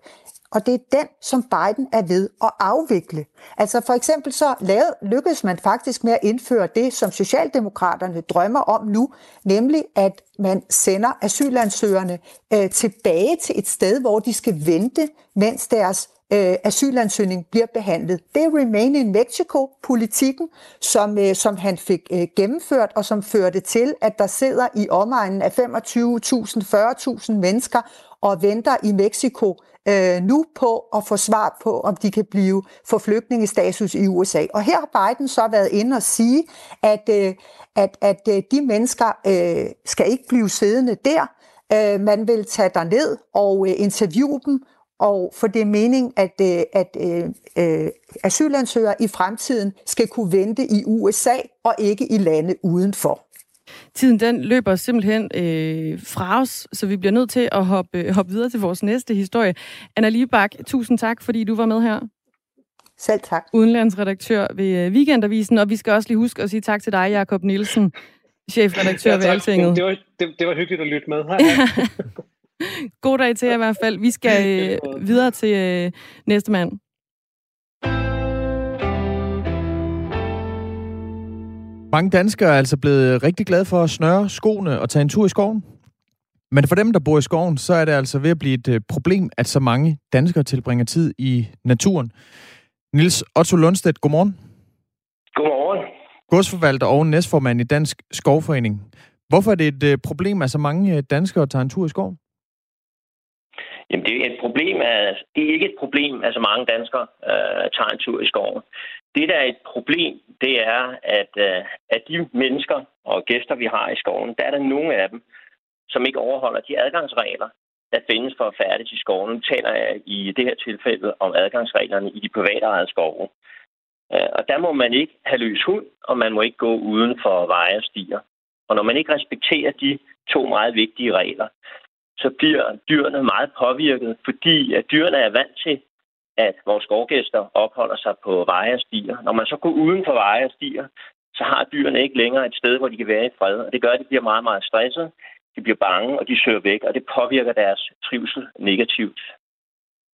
Og det er den, som Biden er ved at afvikle. Altså for eksempel så lavede, lykkedes man faktisk med at indføre det, som Socialdemokraterne drømmer om nu, nemlig at man sender asylansøgerne øh, tilbage til et sted, hvor de skal vente, mens deres øh, asylansøgning bliver behandlet. Det er Remain in Mexico-politikken, som, øh, som han fik øh, gennemført, og som førte til, at der sidder i omegnen af 25.000-40.000 mennesker og venter i Mexico øh, nu på at få svar på, om de kan blive for flygtningestatus i USA. Og her har Biden så været inde og sige, at, øh, at, at øh, de mennesker øh, skal ikke blive siddende der. Øh, man vil tage der ned og øh, interviewe dem, og for det er mening, at, øh, at øh, øh, asylansøgere i fremtiden skal kunne vente i USA og ikke i lande udenfor. Tiden den løber simpelthen øh, fra os, så vi bliver nødt til at hoppe, øh, hoppe videre til vores næste historie. Anna Libak, tusind tak, fordi du var med her. Selv tak. Udenlandsredaktør ved øh, Weekendavisen, og vi skal også lige huske at sige tak til dig, Jakob Nielsen, chefredaktør ja, ved Altinget. Det var, det, det var hyggeligt at lytte med. Hej. God dag til jer i hvert fald. Vi skal øh, videre til øh, næste mand. Mange danskere er altså blevet rigtig glade for at snøre skoene og tage en tur i skoven. Men for dem, der bor i skoven, så er det altså ved at blive et øh, problem, at så mange danskere tilbringer tid i naturen. Nils Otto Lundstedt, godmorgen. Godmorgen. Godsforvalter og næstformand i Dansk Skovforening. Hvorfor er det et øh, problem, at så mange øh, danskere tager en tur i skoven? Jamen, det er et problem, at det er ikke et problem, at så mange danskere øh, tager en tur i skoven. Det, der er et problem, det er, at, øh, at de mennesker og gæster, vi har i skoven, der er der nogle af dem, som ikke overholder de adgangsregler, der findes for at færdes i skoven. Nu taler jeg i det her tilfælde om adgangsreglerne i de private eget skove. Øh, og der må man ikke have løs hund, og man må ikke gå uden for veje og stier. Og når man ikke respekterer de to meget vigtige regler, så bliver dyrene meget påvirket, fordi at dyrene er vant til at vores skovgæster opholder sig på veje og stier. Når man så går uden for veje og stier, så har dyrene ikke længere et sted, hvor de kan være i fred. Og det gør, at de bliver meget, meget stresset, de bliver bange, og de søger væk, og det påvirker deres trivsel negativt.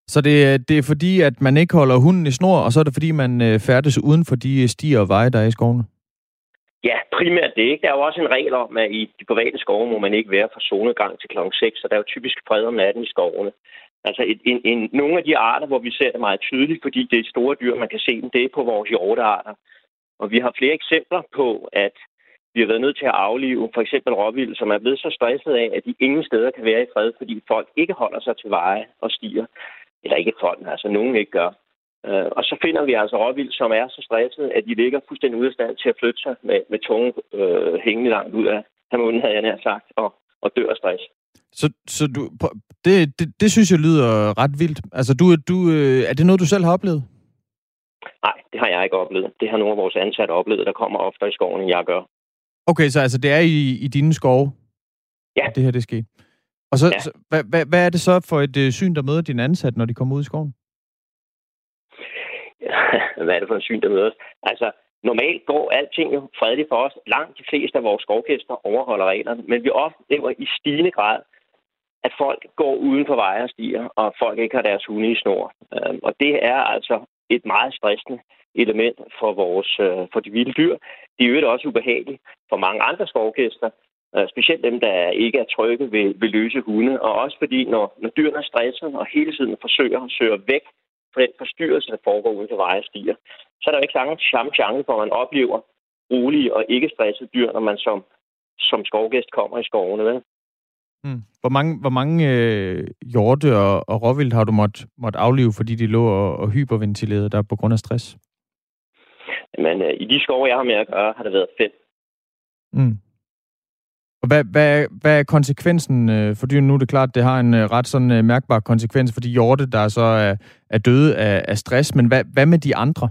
Så det, det er fordi, at man ikke holder hunden i snor, og så er det fordi, man øh, færdes uden for de stier og veje, der er i skovene? Ja, primært det. Ikke? Der er jo også en regel om, at i de private skove må man ikke være fra zonegang til kl. 6, så der er jo typisk fred om natten i skovene. Altså et, en, en, nogle af de arter, hvor vi ser det meget tydeligt, fordi det er store dyr, man kan se dem, det er på vores hjortearter. Og vi har flere eksempler på, at vi har været nødt til at aflive for eksempel råvild, som er blevet så stresset af, at de ingen steder kan være i fred, fordi folk ikke holder sig til veje og stiger. Eller ikke folk, altså nogen ikke gør. Øh, og så finder vi altså råvild, som er så stresset, at de ligger fuldstændig ude af stand til at flytte sig med, med tunge øh, hængende langt ud af munden, havde jeg nær sagt, og, og dør af stress. Så, så du, det, det, det synes jeg lyder ret vildt. Altså, du, du, øh, er det noget, du selv har oplevet? Nej, det har jeg ikke oplevet. Det har nogle af vores ansatte oplevet, der kommer oftere i skoven, end jeg gør. Okay, så altså, det er i, i dine skove, ja. det her det sker. Og så, ja. så hvad, hvad, hvad er det så for et uh, syn, der møder dine ansatte, når de kommer ud i skoven? hvad er det for et syn, der møder os? Altså, normalt går alting jo fredeligt for os. Langt de fleste af vores skovgæster overholder reglerne, men vi oplever i stigende grad, at folk går uden for veje og stier, og folk ikke har deres hunde i snor. Øhm, og det er altså et meget stressende element for, vores, øh, for de vilde dyr. Det er jo også ubehageligt for mange andre skovgæster, øh, specielt dem, der ikke er trygge ved, ved løse hunde, og også fordi, når, når dyrene er stresset og hele tiden forsøger at søge væk fra den forstyrrelse, der foregår uden for veje og stier, så er der jo ikke samme, samme chance for, at man oplever rolige og ikke stressede dyr, når man som, som skovgæst kommer i skovene. Vel? Mm. Hvor mange, hvor mange øh, hjorte og, og råvildt har du måttet måtte aflive, fordi de lå og, og hyperventilerede der på grund af stress? Men øh, i de skove, jeg har med at gøre, har det været fem. Mm. Og hvad, hvad, hvad er konsekvensen øh, for dyrene? Nu er det klart, at det har en øh, ret sådan øh, mærkbar konsekvens for de hjorte, der så er, er døde af, af stress. Men hvad, hvad med de andre?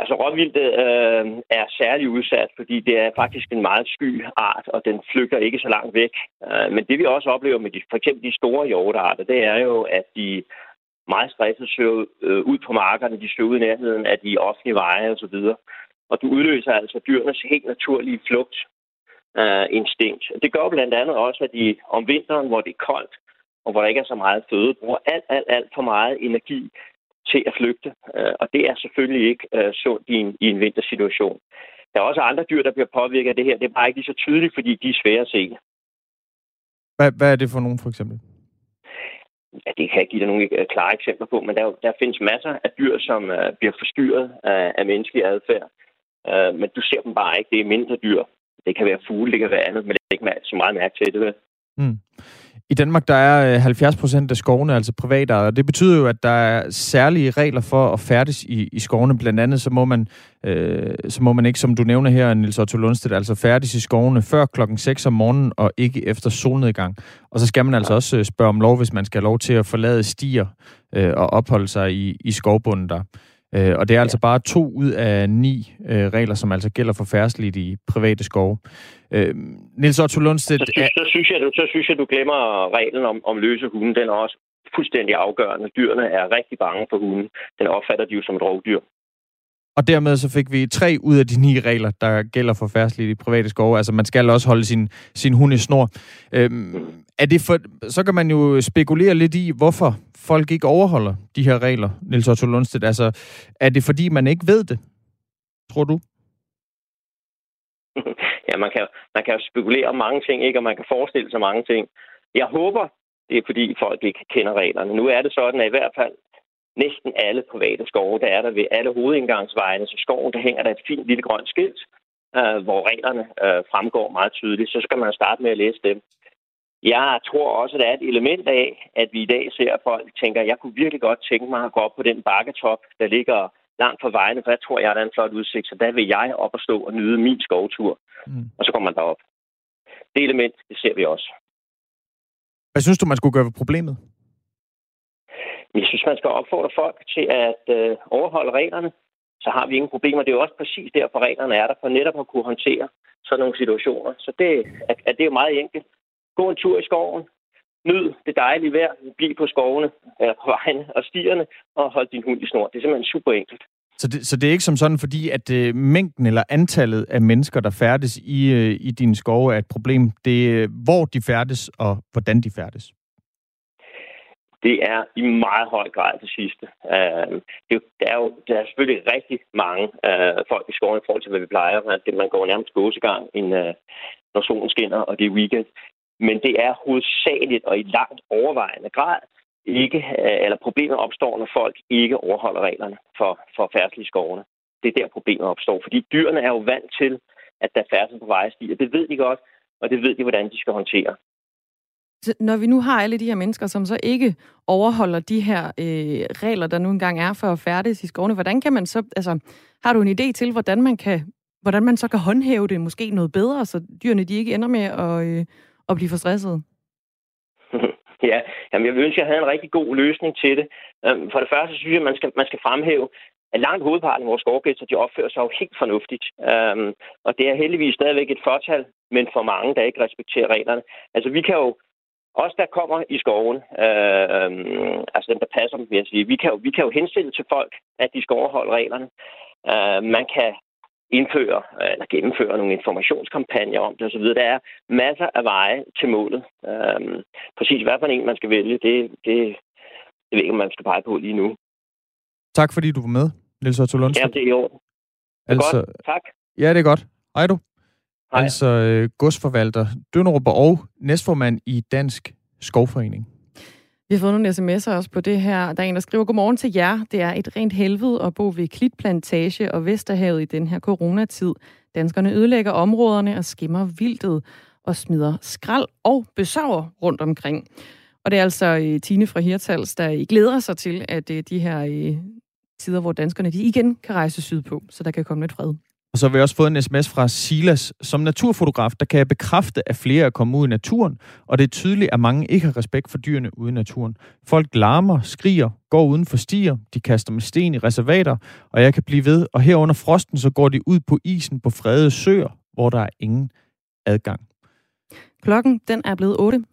Altså råvildtet øh, er særlig udsat, fordi det er faktisk en meget sky art, og den flygter ikke så langt væk. Øh, men det vi også oplever med de, for eksempel de store hjortearter, det er jo, at de meget stresset søger øh, ud på markerne, de søger ud i nærheden af de offentlige veje osv. Og, og du udløser altså dyrenes helt naturlige flugt øh, instinkt. Det gør blandt andet også, at de om vinteren, hvor det er koldt, og hvor der ikke er så meget føde, bruger alt, alt, alt for meget energi til at flygte. Øh, og det er selvfølgelig ikke øh, sundt i en, i en vintersituation. Der er også andre dyr, der bliver påvirket af det her. Det er bare ikke lige så tydeligt, fordi de er svære at se. Hvad, hvad er det for nogen, for eksempel? Ja, det kan jeg give dig nogle øh, klare eksempler på, men der, der findes masser af dyr, som uh, bliver forstyrret af, af menneskelig adfærd. Uh, men du ser dem bare ikke. Det er mindre dyr. Det kan være fugle, det kan være andet, men det er ikke så meget mærke til det. Mm. I Danmark der er 70 øh, procent af skovene altså private, og det betyder jo, at der er særlige regler for at færdes i, i skovene. Blandt andet så må, man, øh, så må man ikke, som du nævner her, Nils Otto Lundstedt, altså færdes i skovene før klokken 6 om morgenen og ikke efter solnedgang. Og så skal man altså også øh, spørge om lov, hvis man skal have lov til at forlade stier øh, og opholde sig i, i skovbunden der. Øh, og det er altså bare to ud af ni øh, regler, som altså gælder for færdsel i private skove. Øh, Niels Otto Lundstedt... Så synes, så, synes jeg, du, så synes jeg, du glemmer reglen om, om løse hunde. Den er også fuldstændig afgørende. Dyrene er rigtig bange for hunden. Den opfatter de jo som et rovdyr. Og dermed så fik vi tre ud af de ni regler, der gælder for færdsel i private skove. Altså man skal også holde sin, sin hund i snor. Øhm, er det for, så kan man jo spekulere lidt i, hvorfor folk ikke overholder de her regler, Nils Otto Lundstedt. Altså, er det fordi, man ikke ved det, tror du? Ja, man kan, man kan spekulere om mange ting, ikke? og man kan forestille sig mange ting. Jeg håber, det er fordi folk ikke kender reglerne. Nu er det sådan, at i hvert fald næsten alle private skove, der er der ved alle hovedindgangsvejene så skoven, der hænger der et fint lille grønt skilt, øh, hvor reglerne øh, fremgår meget tydeligt. Så skal man starte med at læse dem. Jeg tror også, at der er et element af, at vi i dag ser, at folk tænker, at jeg kunne virkelig godt tænke mig at gå op på den bakketop, der ligger langt fra vejene, for jeg tror, jeg er en flot udsigt, så der vil jeg op og stå og nyde min skovtur. Mm. Og så kommer man derop. Det element, det ser vi også. Hvad synes du, man skulle gøre ved problemet? Jeg synes, man skal opfordre folk til at øh, overholde reglerne. Så har vi ingen problemer. Det er jo også præcis derfor, reglerne er der, for netop at kunne håndtere sådan nogle situationer. Så det, er, er det er jo meget enkelt. Gå en tur i skoven. Nyd det dejlige vejr. Bliv på skovene, eller på vejene og stierne, og hold din hund i snor. Det er simpelthen super enkelt. Så det, så det er ikke som sådan, fordi at øh, mængden eller antallet af mennesker, der færdes i, øh, i dine skove, er et problem. Det er, hvor de færdes og hvordan de færdes det er i meget høj grad det sidste. Øh, det, der, er jo, der er selvfølgelig rigtig mange øh, folk i skoven i forhold til, hvad vi plejer. At man går nærmest gåsegang, end, øh, når solen skinner, og det er weekend. Men det er hovedsageligt og i langt overvejende grad ikke, øh, eller problemet opstår, når folk ikke overholder reglerne for, for færdsel i skovene. Det er der problemet opstår, fordi dyrene er jo vant til, at der er færdsel på vejestier. Det ved de godt, og det ved de, hvordan de skal håndtere når vi nu har alle de her mennesker, som så ikke overholder de her øh, regler, der nu engang er for at færdes i skovene, hvordan kan man så, altså, har du en idé til, hvordan man kan, hvordan man så kan håndhæve det måske noget bedre, så dyrene de ikke ender med at, øh, at blive for stresset? Ja, jamen jeg ønsker, at jeg havde en rigtig god løsning til det. Øhm, for det første synes jeg, at man skal, man skal fremhæve, at langt hovedparten af vores skovgæster, de opfører sig jo helt fornuftigt. Um, og det er heldigvis stadigvæk et fortal, men for mange, der ikke respekterer reglerne. Altså vi kan jo os, der kommer i skoven, øh, altså dem, der passer dem, vil jeg sige, vi kan, jo, vi kan jo henstille til folk, at de skal overholde reglerne. Øh, man kan indføre eller gennemføre nogle informationskampagner om det osv. Der er masser af veje til målet. Øh, præcis hvad for en man skal vælge, det, det, det ved ikke, om man skal pege på lige nu. Tak fordi du var med, Niels Otto Lundstedt. Ja, det er i orden. Altså, godt. Tak. Ja, det er godt. Hej du. Hej. Altså øh, godsforvalter, Dønrup og næstformand i Dansk Skovforening. Vi har fået nogle sms'er også på det her. Der er en, der skriver, Godmorgen til jer. Det er et rent helvede at bo ved Klitplantage og Vesterhavet i den her coronatid. Danskerne ødelægger områderne og skimmer vildtet og smider skrald og besøger rundt omkring. Og det er altså øh, Tine fra Hirtals, der øh, glæder sig til, at øh, de her tider, hvor danskerne de igen kan rejse sydpå, så der kan komme lidt fred. Og så har vi også fået en sms fra Silas. Som naturfotograf, der kan jeg bekræfte, at flere er kommet ud i naturen, og det er tydeligt, at mange ikke har respekt for dyrene ude i naturen. Folk larmer, skriger, går uden for stier, de kaster med sten i reservater, og jeg kan blive ved. Og her under frosten, så går de ud på isen på fredede søer, hvor der er ingen adgang. Klokken den er blevet 8.